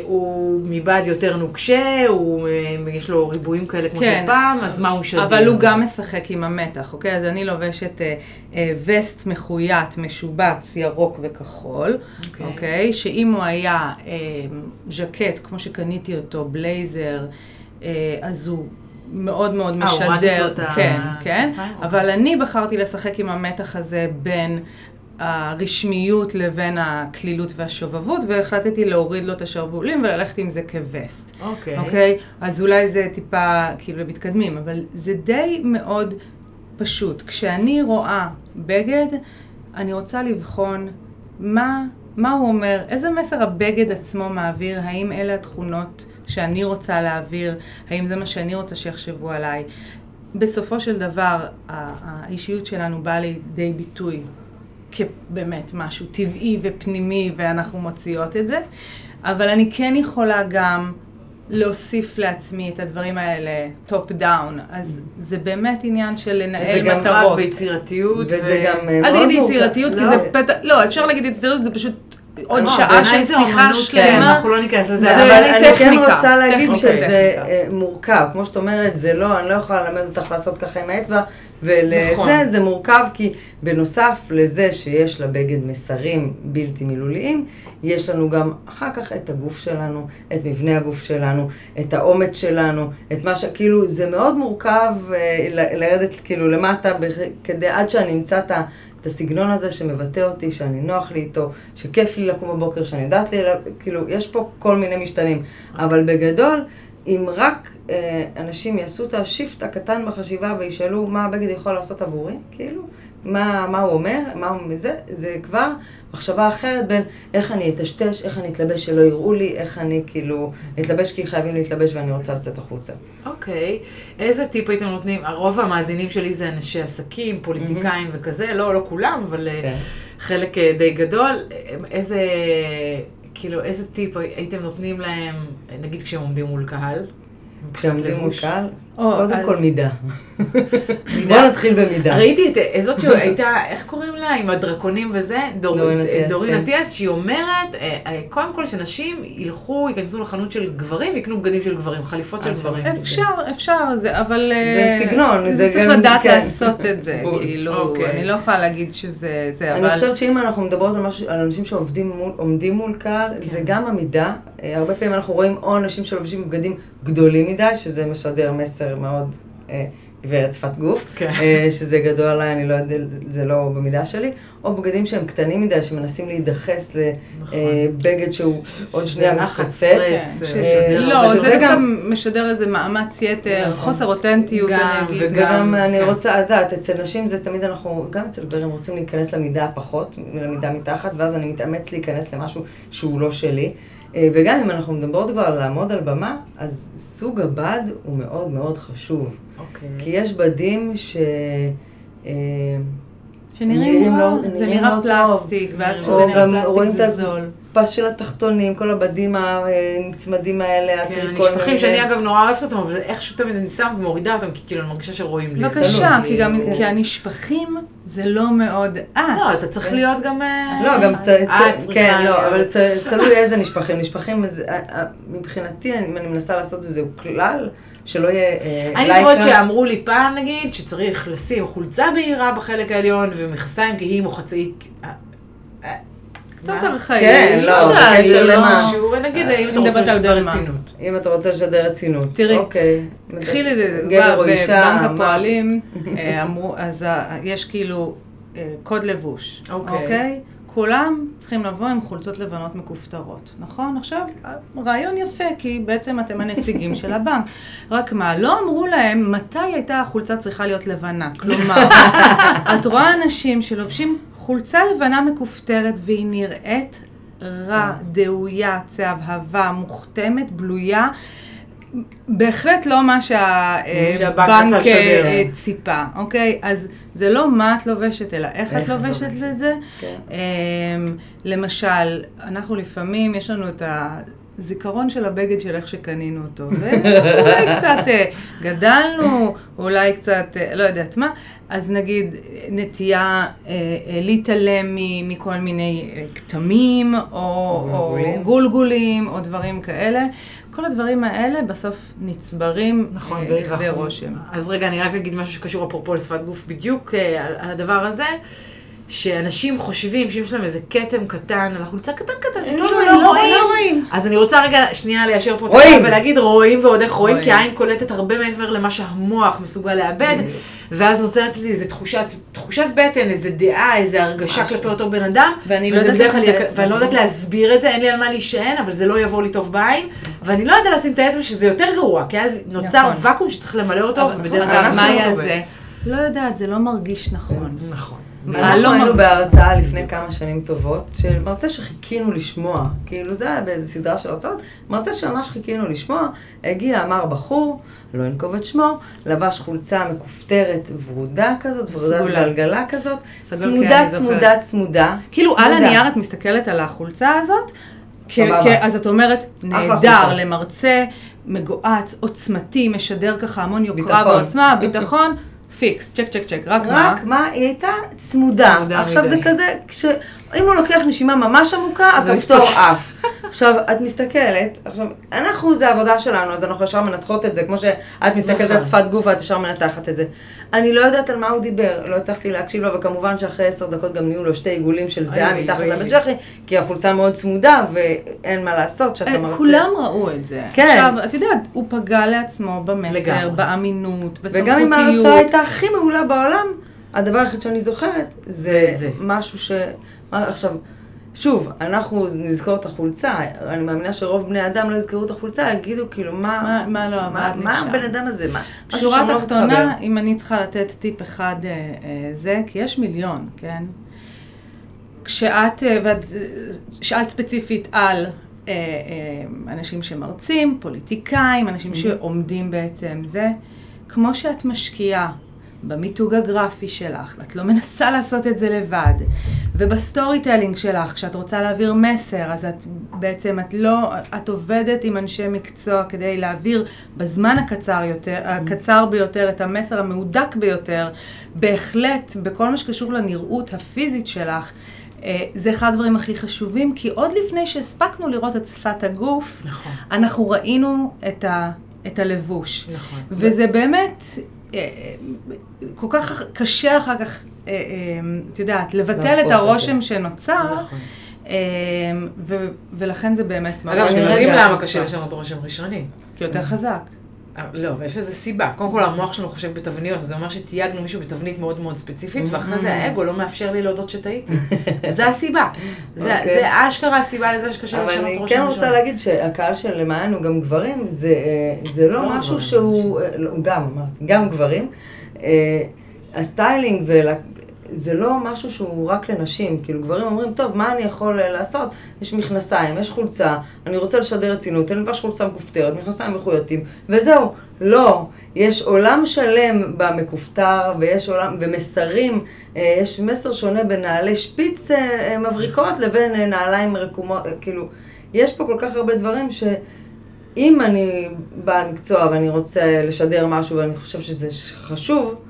[SPEAKER 2] הוא מבד יותר נוקשה, הוא, אה, יש לו ריבועים כאלה כמו
[SPEAKER 4] כן.
[SPEAKER 2] של פעם, אז מה הוא משדר?
[SPEAKER 4] אבל הוא גם משחק עם המתח, אוקיי? אז אני לובשת אה, אה, וסט מחויית, משובץ, ירוק וכחול,
[SPEAKER 2] אוקיי.
[SPEAKER 4] אוקיי? שאם הוא היה אה, ז'קט, כמו שקניתי אותו, בלייזר, אה, אז הוא... מאוד מאוד
[SPEAKER 2] אה, הורדת
[SPEAKER 4] משדר,
[SPEAKER 2] לו את ה-
[SPEAKER 4] כן, כן,
[SPEAKER 2] הכתפיים?
[SPEAKER 4] אבל אני בחרתי לשחק עם המתח הזה בין הרשמיות לבין הקלילות והשובבות, והחלטתי להוריד לו את השרוולים וללכת עם זה כווסט.
[SPEAKER 2] אוקיי.
[SPEAKER 4] אוקיי? אז אולי זה טיפה, כאילו, מתקדמים, אבל זה די מאוד פשוט. כשאני רואה בגד, אני רוצה לבחון מה, מה הוא אומר, איזה מסר הבגד עצמו מעביר, האם אלה התכונות שאני רוצה להעביר, האם זה מה שאני רוצה שיחשבו עליי. בסופו של דבר, האישיות שלנו באה לידי ביטוי כבאמת משהו טבעי ופנימי, ואנחנו מוציאות את זה. אבל אני כן יכולה גם להוסיף לעצמי את הדברים האלה טופ דאון, אז זה באמת עניין של לנהל
[SPEAKER 2] זה גם רק
[SPEAKER 4] מטרות.
[SPEAKER 2] ביצירתיות.
[SPEAKER 3] וזה
[SPEAKER 2] ו-
[SPEAKER 3] גם אה,
[SPEAKER 4] אל תגידי. יצירתיות, כי
[SPEAKER 2] לא.
[SPEAKER 4] זה פתע, לא, אפשר להגיד יצירתיות, זה פשוט עוד שעה של שיחה שלמה.
[SPEAKER 2] אנחנו לא ניכנס לזה.
[SPEAKER 4] זה
[SPEAKER 3] אבל אני כן רוצה להגיד שזה. אה, מורכב. כמו שאת אומרת, זה לא, אני לא יכולה ללמד אותך לעשות ככה עם האצבע, ולזה
[SPEAKER 2] נכון.
[SPEAKER 3] זה מורכב, כי בנוסף לזה שיש לבגד מסרים בלתי מילוליים, יש לנו גם אחר כך את הגוף שלנו, את מבנה הגוף שלנו, את האומץ שלנו, את מה ש... כאילו, זה מאוד מורכב אה, לרדת כאילו למטה, כדי עד שאני אמצא את ה... את הסגנון הזה שמבטא אותי, שאני נוח לי איתו, שכיף לי לקום בבוקר, שאני יודעת לי, כאילו, יש פה כל מיני משתנים. אבל בגדול, אם רק אה, אנשים יעשו את השיפט הקטן בחשיבה וישאלו מה הבגד יכול לעשות עבורי, כאילו, מה, מה הוא אומר, מה הוא מזה, זה כבר מחשבה אחרת בין איך אני אטשטש, איך אני אתלבש שלא יראו לי, איך אני כאילו אתלבש כי חייבים להתלבש ואני רוצה לצאת החוצה.
[SPEAKER 2] אוקיי, איזה טיפ הייתם נותנים? רוב המאזינים שלי זה אנשי עסקים, פוליטיקאים וכזה, לא, לא כולם, אבל אה,
[SPEAKER 3] כן.
[SPEAKER 2] חלק אה, די גדול. אה, איזה, כאילו, איזה טיפ הייתם נותנים להם, נגיד כשהם עומדים מול קהל? מבחינת
[SPEAKER 3] כשעומדים מול
[SPEAKER 2] לבוש?
[SPEAKER 3] קהל, קודם כל מידה. בוא נתחיל במידה.
[SPEAKER 2] ראיתי את זאת שהייתה, איך קוראים לה, עם הדרקונים וזה? דור-
[SPEAKER 3] דורין
[SPEAKER 2] אה,
[SPEAKER 3] אטיאס, כן.
[SPEAKER 2] אטיאס, שהיא אומרת, אה, אה, קודם כל שנשים ילכו, ייכנסו לחנות של גברים, יקנו בגדים של גברים, חליפות של. גברים.
[SPEAKER 4] אפשר, אפשר, זה, אבל... אה,
[SPEAKER 3] סגנון, זה
[SPEAKER 4] צריך לדעת
[SPEAKER 3] כן.
[SPEAKER 4] לעשות את זה. כאילו,
[SPEAKER 2] אוקיי.
[SPEAKER 4] אני לא יכולה להגיד שזה זה,
[SPEAKER 3] אני
[SPEAKER 4] אבל...
[SPEAKER 3] חושבת שאם אנחנו מדברות על, אנשים שעומדים מול, קהל,
[SPEAKER 2] כן.
[SPEAKER 3] זה גם המידה. הרבה פעמים אנחנו רואים או אנשים שלובשים בגדים גדולים מדי, שזה משדר מסר מאוד אה, עיוורת שפת גוף,
[SPEAKER 2] כן.
[SPEAKER 3] אה, שזה גדול עליי, אני לא יודע, זה לא במידה שלי, או בגדים שהם קטנים מדי, שמנסים להידחס
[SPEAKER 2] נכון.
[SPEAKER 3] לבגד שהוא עוד שנייה.
[SPEAKER 2] סטרס,
[SPEAKER 4] כן,
[SPEAKER 2] אה,
[SPEAKER 4] לא, זה דווקא
[SPEAKER 3] גם-
[SPEAKER 4] משדר איזה מאמץ יתר,
[SPEAKER 3] נכון.
[SPEAKER 4] חוסר אותנטיות,
[SPEAKER 2] גם,
[SPEAKER 4] אני אגיד.
[SPEAKER 2] וגם-
[SPEAKER 3] וגם אני
[SPEAKER 2] כן.
[SPEAKER 3] רוצה לדעת, אצל נשים זה תמיד אנחנו, גם אצל גברים רוצים להיכנס למידה הפחות, למידה מתחת, ואז אני מתאמץ להיכנס למשהו שהוא לא שלי. אה, וגם אם אנחנו מדברות כבר על לעמוד על במה, אז סוג הבד הוא מאוד מאוד חשוב.
[SPEAKER 2] אוקיי.
[SPEAKER 3] כי יש בדים ש... אה,
[SPEAKER 4] שנראים
[SPEAKER 3] נראים
[SPEAKER 4] לא,
[SPEAKER 3] לא-
[SPEAKER 4] זה נראה
[SPEAKER 3] לא
[SPEAKER 4] פלסטיק,
[SPEAKER 2] טוב.
[SPEAKER 4] ואז כשזה נראה
[SPEAKER 3] רואים
[SPEAKER 4] פלסטיק
[SPEAKER 3] את
[SPEAKER 4] זה זול.
[SPEAKER 3] פס של התחתונים, כל הבדים הנצמדים האלה,
[SPEAKER 2] כן,
[SPEAKER 3] הטריקונים
[SPEAKER 2] הנשפכים. שאני אגב נורא אוהבת אותם, אבל איכשהו תמיד אני שמה ומורידה אותם, כי כאילו אני מרגישה שרואים לי.
[SPEAKER 4] בבקשה, כי גם,
[SPEAKER 2] כאילו.
[SPEAKER 4] כי הנשפכים זה לא מאוד את.
[SPEAKER 2] לא, אתה צריך להיות גם... אה,
[SPEAKER 3] לא, גם צ...
[SPEAKER 2] את
[SPEAKER 3] צ...
[SPEAKER 2] צריכה
[SPEAKER 3] כן. לא, אבל. תלוי איזה נשפכים. נשפכים, אה, אה, מבחינתי, אם אני מנסה לעשות איזה כלל, שלא יהיה אה,
[SPEAKER 2] אני זוכרת שאמרו לי פעם, נגיד, שצריך לשים חולצה בהירה בחלק העליון ומכסיים כהים או חצאית. אה, אה,
[SPEAKER 4] קצת? ארכאי.
[SPEAKER 3] כן, לא,
[SPEAKER 2] לא
[SPEAKER 3] בקשר
[SPEAKER 2] יודעת, לא
[SPEAKER 3] למה?
[SPEAKER 4] אה,
[SPEAKER 2] אם אתה רוצה לשדר. רצינות.
[SPEAKER 3] אם אתה רוצה לשדר רצינות.
[SPEAKER 4] תראי,
[SPEAKER 3] אוקיי.
[SPEAKER 4] קחי לי,
[SPEAKER 3] גבר או אישה,
[SPEAKER 4] בבנק? הפועלים אז יש כאילו קוד לבוש,
[SPEAKER 2] אוקיי.
[SPEAKER 4] כולם צריכים לבוא עם חולצות לבנות מכופתרות, נכון? עכשיו, רעיון יפה, כי בעצם אתם הנציגים של הבנק. רק מה, לא אמרו להם מתי הייתה החולצה צריכה להיות לבנה. כלומר, את רואה אנשים שלובשים חולצה לבנה מכופתרת והיא נראית רע, דאויה, צהבהבה, מוכתמת, בלויה. בהחלט לא מה
[SPEAKER 2] שהבנק
[SPEAKER 4] שהבנק. אה, ציפה, אוקיי? אז זה לא מה את לובשת, אלא איך את
[SPEAKER 3] איך את
[SPEAKER 4] לובשת. את זה.
[SPEAKER 3] כן.
[SPEAKER 4] אמ, למשל, אנחנו לפעמים, יש לנו את הזיכרון של הבגד של איך שקנינו אותו, ואולי קצת אה, גדלנו, אולי קצת, אה, לא יודעת מה, אז נגיד נטייה אה, אה, להתעלם מכל מיני אה, כתמים, או, או
[SPEAKER 3] גולגולים.
[SPEAKER 4] גולגולים, או דברים כאלה. כל הדברים האלה בסוף נצברים
[SPEAKER 2] נכון,
[SPEAKER 4] אה, לכדי
[SPEAKER 2] אנחנו-
[SPEAKER 4] רושם.
[SPEAKER 2] אז רגע, אני רק אגיד משהו שקשור אפרופו לשפת גוף, בדיוק אה, על, על הדבר הזה, שאנשים חושבים שאם יש להם איזה כתם קטן על החולצה, קטן קטן, שכאילו
[SPEAKER 3] רואים,
[SPEAKER 2] לא
[SPEAKER 3] לא
[SPEAKER 2] רואים.
[SPEAKER 3] רואים.
[SPEAKER 2] אז אני רוצה רגע שנייה ליישר פה את
[SPEAKER 3] רואים.
[SPEAKER 2] ולהגיד רואים ועוד איך רואים,
[SPEAKER 4] רואים.
[SPEAKER 2] כי העין קולטת הרבה מעבר למה שהמוח מסוגל לאבד, ואז נוצרת לי איזו תחושת, תחושת בטן, איזו דעה, איזו הרגשה
[SPEAKER 3] משהו.
[SPEAKER 2] כלפי אותו בן אדם,
[SPEAKER 4] ואני לא
[SPEAKER 2] וזה
[SPEAKER 4] יודעת
[SPEAKER 2] כלל
[SPEAKER 4] האצבע.
[SPEAKER 2] ואני לא יודעת להסביר את זה, אין לי על מה להישען, אבל זה לא יבוא לי טוב בעין, ואני לא יודעת לשים את האצבע שזה יותר גרוע, כי אז נוצר
[SPEAKER 4] נכון.
[SPEAKER 2] ואקום שצריך למלא אותו, ובדרך כלל
[SPEAKER 4] אגב,
[SPEAKER 2] אנחנו
[SPEAKER 4] מה
[SPEAKER 2] לא טובים.
[SPEAKER 4] זה? לא יודעת, זה לא מרגיש נכון.
[SPEAKER 2] נכון.
[SPEAKER 3] אנחנו
[SPEAKER 4] לא
[SPEAKER 3] היינו
[SPEAKER 4] מר-
[SPEAKER 3] בהרצאה לפני כמה שנים טובות, של מרצה שחיכינו לשמוע, כאילו זה היה באיזו סדרה של הרצאות, מרצה שממש חיכינו לשמוע, הגיע, אמר בחור, לא אנקוב את שמו, לבש חולצה מכופתרת ורודה כזאת, ורודה. סגלגלה כזאת,
[SPEAKER 4] כן,
[SPEAKER 3] צמודה. צמודה, צמודה.
[SPEAKER 4] כאילו על. הנייר את מסתכלת על החולצה הזאת, אז את אומרת, נהדר. למרצה, מגועץ, עוצמתי, משדר ככה המון יוקרה. ועוצמה, ביטחון, פיקס, check check check, רק מה?
[SPEAKER 3] רק מה, היא הייתה צמודה. עכשיו זה. כזה. אם הוא לוקח נשימה ממש עמוקה, הכפתור. עף. עכשיו, את מסתכלת, עכשיו, אנחנו, זה העבודה שלנו, אז אנחנו ישר מנתחות את זה, כמו שאת מסתכלת
[SPEAKER 2] נכון.
[SPEAKER 3] על שפת גוף ואת ישר מנתחת את זה. אני לא יודעת על מה הוא דיבר, לא הצלחתי להקשיב לו, וכמובן שאחרי עשר דקות גם נהיו לו שתי עיגולים של זיעה מתחת לבית. ג'חי, כי החולצה מאוד צמודה, ואין מה לעשות, שאתה
[SPEAKER 4] אה,
[SPEAKER 3] מרצה.
[SPEAKER 4] כולם ראו את זה.
[SPEAKER 3] כן.
[SPEAKER 4] עכשיו, את יודעת, הוא פגע לעצמו במסר. באמינות,
[SPEAKER 3] וגם אם ההרצאה
[SPEAKER 4] בסמכותיות.
[SPEAKER 3] הייתה הכי מעולה בעולם, הדבר היחיד שאני זוכרת זה
[SPEAKER 2] זה.
[SPEAKER 3] משהו ש... מה- עכשיו, שוב, אנחנו נזכור את החולצה, אני מאמינה שרוב בני אדם לא יזכרו את החולצה, יגידו כאילו, מה...
[SPEAKER 4] מה- מה לא
[SPEAKER 3] מה,
[SPEAKER 4] עבד לי
[SPEAKER 3] מה
[SPEAKER 4] שם?
[SPEAKER 3] הבן אדם הזה? מה? משהו
[SPEAKER 4] שורה
[SPEAKER 3] שם לא
[SPEAKER 4] תחתונה,
[SPEAKER 3] מתחבר.
[SPEAKER 4] אם אני צריכה לתת טיפ אחד אה, אה, זה, כי יש מיליון, כן? כשאת, אה, ואת אה, שאלת ספציפית על אה, אה, אנשים שמרצים, פוליטיקאים, אנשים שעומדים בעצם זה, כמו שאת משקיעה במיתוג הגרפי שלך, ואת לא מנסה לעשות את זה לבד, וב storytelling שלך, כשאת רוצה להעביר מסר, אז את בעצם, את לא, את עובדת עם אנשי מקצוע כדי להעביר בזמן הקצר יותר, הקצר ביותר, את המסר המהודק ביותר, בהחלט, בכל מה שקשור לנראות הפיזית שלך, אה, זה אחד הדברים הכי חשובים, כי עוד לפני שהספקנו לראות את שפת הגוף,
[SPEAKER 2] נכון.
[SPEAKER 4] אנחנו ראינו את, ה, את הלבוש.
[SPEAKER 2] נכון.
[SPEAKER 4] וזה באמת כל כך קשה אחר כך, אה, אה, את יודעת, לבטל את הרושם. שנוצר,
[SPEAKER 2] נכון.
[SPEAKER 4] אה, ולכן זה באמת
[SPEAKER 2] אגב, אתם. יודעים למה קשה לשנות רושם ראשוני.
[SPEAKER 4] כי יותר חזק.
[SPEAKER 2] לא, ויש לזה סיבה. קודם כל, המוח שלנו חושב בתבניות, זה אומר שתייגנו מישהו בתבנית מאוד מאוד ספציפית, ואחרי זה האגו לא מאפשר לי להודות שטעיתי. זה הסיבה. זה
[SPEAKER 3] אוקיי.
[SPEAKER 2] זה אשכרה הסיבה לזה שקשה
[SPEAKER 3] אבל
[SPEAKER 2] לשנות
[SPEAKER 3] אני
[SPEAKER 2] רושם
[SPEAKER 3] כן
[SPEAKER 2] ראשוני.
[SPEAKER 3] רוצה להגיד שהקהל של מעיין הוא גם גברים, זה, אה, זה
[SPEAKER 2] לא
[SPEAKER 3] לא
[SPEAKER 2] רק
[SPEAKER 3] משהו
[SPEAKER 2] גברים,
[SPEAKER 3] שהוא, אה, לא, גם אמרתי, גם גברים. אה, הסטיילינג. זה לא משהו שהוא רק לנשים, כאילו גברים אומרים, טוב, מה אני יכול אה, לעשות? יש מכנסיים, יש חולצה, אני רוצה לשדר רצינות, אני אלבש חולצה מכופתרת, מכנסיים מחויטים, וזהו. לא, יש עולם שלם במכופתר, ויש עולם, ומסרים, אה, יש מסר שונה בין נעלי שפיץ אה, מבריקות לבין נעליים רקומות, כאילו, יש פה כל כך הרבה דברים ש... אם אני בעל מקצוע ואני רוצה לשדר משהו ואני חושב שזה חשוב,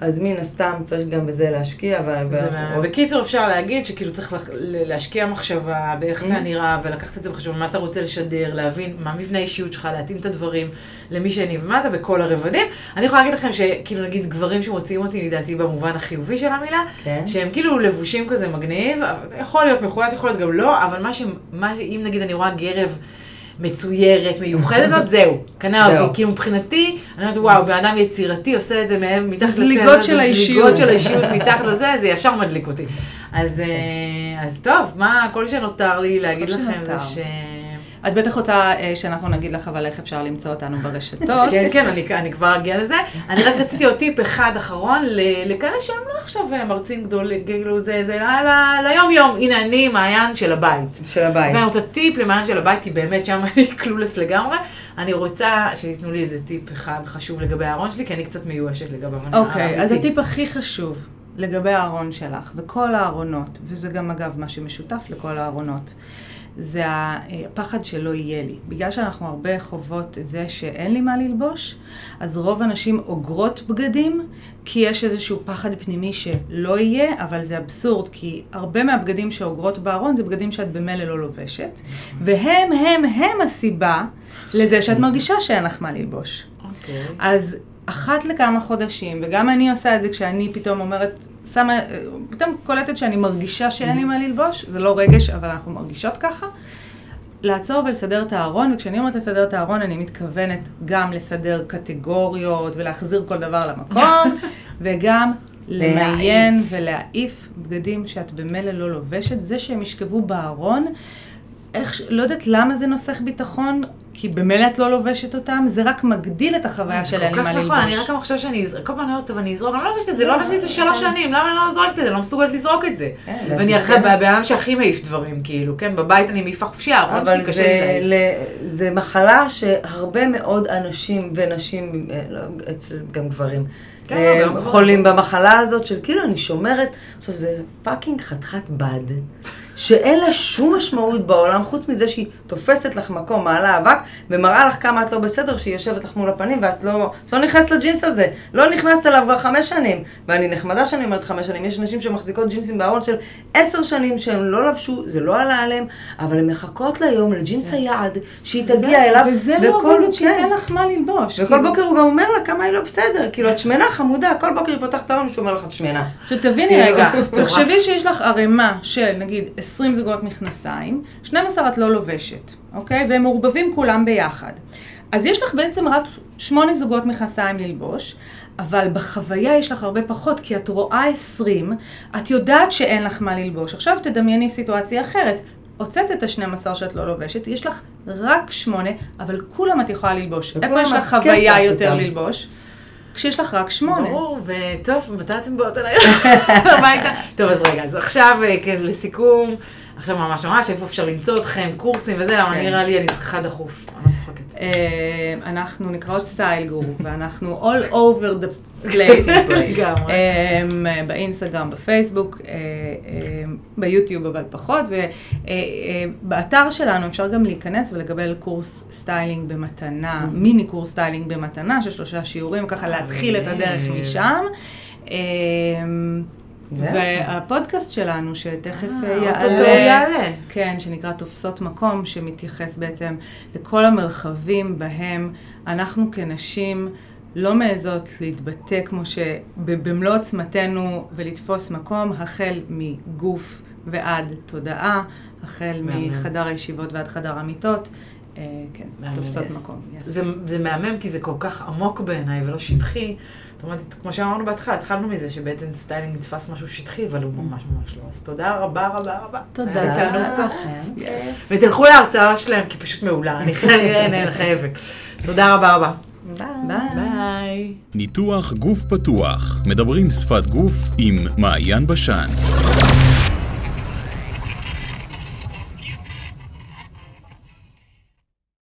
[SPEAKER 3] אז מן הסתם צריך גם בזה להשקיע. ו-
[SPEAKER 2] זה בקיצור, אפשר להגיד שכאילו צריך לח- להשקיע מחשבה באיך אתה נראה, ולקחת את זה בחשבון, מה אתה רוצה לשדר, להבין מה מבנה האישיות שלך, להתאים את הדברים למי שאני ומטה בכל הרבדים. אני יכולה להגיד לכם שכאילו נגיד גברים שמוציאים אותי לדעתי במובן החיובי של המילה,
[SPEAKER 3] כן.
[SPEAKER 2] שהם כאילו לבושים כזה מגניב, אבל יכול להיות מחויית, יכול להיות גם לא, אבל מה ש... מה. אם נגיד אני רואה גרב מצוירת, מיוחדת, זאת, זהו, קנה. אותי. כאילו מבחינתי, אני אומרת, וואו, בן אדם יצירתי עושה את זה מהם, מתחת
[SPEAKER 4] זליגות
[SPEAKER 2] לזה,
[SPEAKER 4] של
[SPEAKER 2] זה
[SPEAKER 4] האישיות.
[SPEAKER 2] זליגות של האישיות מתחת לזה, זה ישר מדליק אותי. אז, אה, אז טוב, מה, כל שנותר לי להגיד לכם זה
[SPEAKER 4] שנותר.
[SPEAKER 2] ש...
[SPEAKER 4] את בטח רוצה אה, שאנחנו נגיד לך אבל איך אפשר למצוא אותנו ברשתות.
[SPEAKER 2] כן, כן, אני, אני כבר אגיע לזה. אני רק רציתי עוד טיפ אחד אחרון ל- לכאלה שהם לא עכשיו אה, מרצים גדולים, כאילו זה, זה ל- ל- ליום-יום. הנה אני, מעיין של הבית.
[SPEAKER 3] של הבית.
[SPEAKER 2] ואני רוצה טיפ למעיין של הבית, כי באמת שם אני קלולס לגמרי. אני רוצה שתיתנו לי איזה טיפ אחד חשוב לגבי הארון שלי, כי אני קצת מיואשת לגביו.
[SPEAKER 4] אוקיי, אז. הטיפ הכי חשוב לגבי הארון שלך, וכל הארונות, וזה גם אגב מה שמשותף לכל הארונות, זה הפחד שלא יהיה לי. בגלל שאנחנו הרבה חוות את זה שאין לי מה ללבוש, אז רוב הנשים אוגרות בגדים, כי יש איזשהו פחד פנימי שלא יהיה, אבל זה אבסורד, כי הרבה מהבגדים שאוגרות בארון זה בגדים שאת במילא לא לובשת, והם, הם, הם הסיבה לזה שאת מרגישה שאין לך מה ללבוש.
[SPEAKER 2] אוקיי.
[SPEAKER 4] אז אחת לכמה חודשים, וגם אני עושה את זה כשאני פתאום אומרת, שמה, פתאום קולטת שאני מרגישה שאין לי מה ללבוש, זה לא רגש, אבל אנחנו מרגישות ככה. לעצור ולסדר את הארון, וכשאני אומרת לסדר את הארון, אני מתכוונת גם לסדר קטגוריות ולהחזיר כל דבר למקום, וגם למיין ולהעיף בגדים שאת במילא לא לובשת. זה שהם ישכבו בארון, איך, לא יודעת למה זה נוסח ביטחון, כי במילא את לא לובשת אותם, זה רק מגדיל את החוויה של אין לי
[SPEAKER 2] כל
[SPEAKER 4] מה
[SPEAKER 2] כך
[SPEAKER 4] ללבוש.
[SPEAKER 2] נכון, אני רק עכשיו שאני אזרוק, כל פעם אני אומרת, טוב, אני אזרוק, אני לא לובשת את זה, לא לובשת את זה שלוש שנים, למה אני לא זורקת את זה? לא מסוגלת לזרוק את זה.
[SPEAKER 3] כן,
[SPEAKER 2] ואני אחרי הבן אדם שהכי מעיף דברים, כאילו, כן, בבית אני מעיפה חופשי, הארון
[SPEAKER 3] אבל זה, זה מחלה שהרבה מאוד אנשים ונשים, אה, לא, גם גברים,
[SPEAKER 2] כן,
[SPEAKER 3] אה,
[SPEAKER 2] גם גברים.
[SPEAKER 3] חולים במחלה הזאת של כאילו אני שומרת, עכשיו זה fucking חתיכת בד, שאין לה שום משמעות בעולם, חוץ מזה שהיא תופסת לך מקום, מעלה אבק, ומראה לך כמה את לא בסדר, שהיא יושבת לך מול הפנים, ואת לא, לא נכנסת לג'ינס הזה. לא נכנסת אליו כבר חמש שנים. ואני נחמדה שאני אומרת חמש שנים, יש נשים שמחזיקות ג'ינסים בארון של עשר שנים שהם לא לבשו, זה לא עלה עליהם, אבל הן מחכות ליום, לג'ינס היעד, שהיא תגיע אליו.
[SPEAKER 4] וזה לא בגד שייתן
[SPEAKER 3] כן.
[SPEAKER 4] לך מה ללבוש.
[SPEAKER 3] וכל
[SPEAKER 4] כאילו.
[SPEAKER 3] בוקר הוא גם אומר לה כמה היא לא בסדר, כאילו את שמנה חמודה, כל בוקר היא פותחת את שהוא אומר לך את שמנה.
[SPEAKER 4] עכשיו תביני רגע. תחשבי שיש לך ערימה של נגיד 20 זוגות מכנסיים, 12 את לא לובשת, אוקיי? והם מעורבבים כולם ביחד. אז יש לך בעצם רק 8 זוגות מכנסיים ללבוש, אבל בחוויה יש לך הרבה פחות, כי את רואה 20, את יודעת שאין לך מה ללבוש. עכשיו תדמייני סיטואציה אחרת. הוצאת את ה-12 שאת לא לובשת, יש לך רק 8, אבל כולם את יכולה ללבוש. איפה יש לך חוויה יותר. ללבוש? כשיש לך רק 8.
[SPEAKER 2] ברור, וטוב, מתי אתם באות אליי הביתה? טוב, אז רגע, אז עכשיו, אה, כן, לסיכום, עכשיו ממש ממש, איפה אפשר למצוא אתכם, קורסים וזה, למה
[SPEAKER 3] כן.
[SPEAKER 2] נראה לי אני צריכה דחוף, אני לא צוחקת.
[SPEAKER 4] אה, אנחנו נקראות סטייל גרו, ואנחנו all over the
[SPEAKER 2] לגמרי.
[SPEAKER 4] אה, באינסטגרם, בפייסבוק, אה, אה, ביוטיוב אבל פחות, ובאתר שלנו אפשר גם להיכנס ולקבל קורס סטיילינג במתנה, מיני קורס סטיילינג במתנה של שלושה שיעורים, ככה להתחיל את הדרך. משם. אה,
[SPEAKER 3] זהו.
[SPEAKER 4] והפודקאסט שלנו, שתכף אה,
[SPEAKER 2] אה,
[SPEAKER 4] יעלה. כן, שנקרא תופסות מקום, שמתייחס בעצם לכל המרחבים בהם אנחנו כנשים לא מעזות להתבטא כמו שבמלוא עוצמתנו ולתפוס מקום, החל מגוף ועד תודעה, החל
[SPEAKER 2] מהמם.
[SPEAKER 4] מחדר הישיבות ועד חדר המיטות. אה, כן,
[SPEAKER 2] מהמם.
[SPEAKER 4] תופסות
[SPEAKER 3] Yes.
[SPEAKER 4] מקום. yes.
[SPEAKER 2] זה, זה מהמם כי זה כל כך עמוק בעיניי ולא שטחי. זאת אומרת, כמו שאמרנו בהתחלה, התחלנו מזה שבעצם סטיילינג נתפס משהו שטחי, אבל הוא ממש ממש לא. אז תודה רבה רבה רבה.
[SPEAKER 4] תודה.
[SPEAKER 2] היה לי תענוג קצת.
[SPEAKER 3] לכם.
[SPEAKER 2] ותלכו להרצאה שלהם, כי היא פשוט מעולה. אני חייבת. תודה רבה רבה. ביי.
[SPEAKER 1] ניתוח גוף פתוח, מדברים שפת גוף עם מעיין בשן.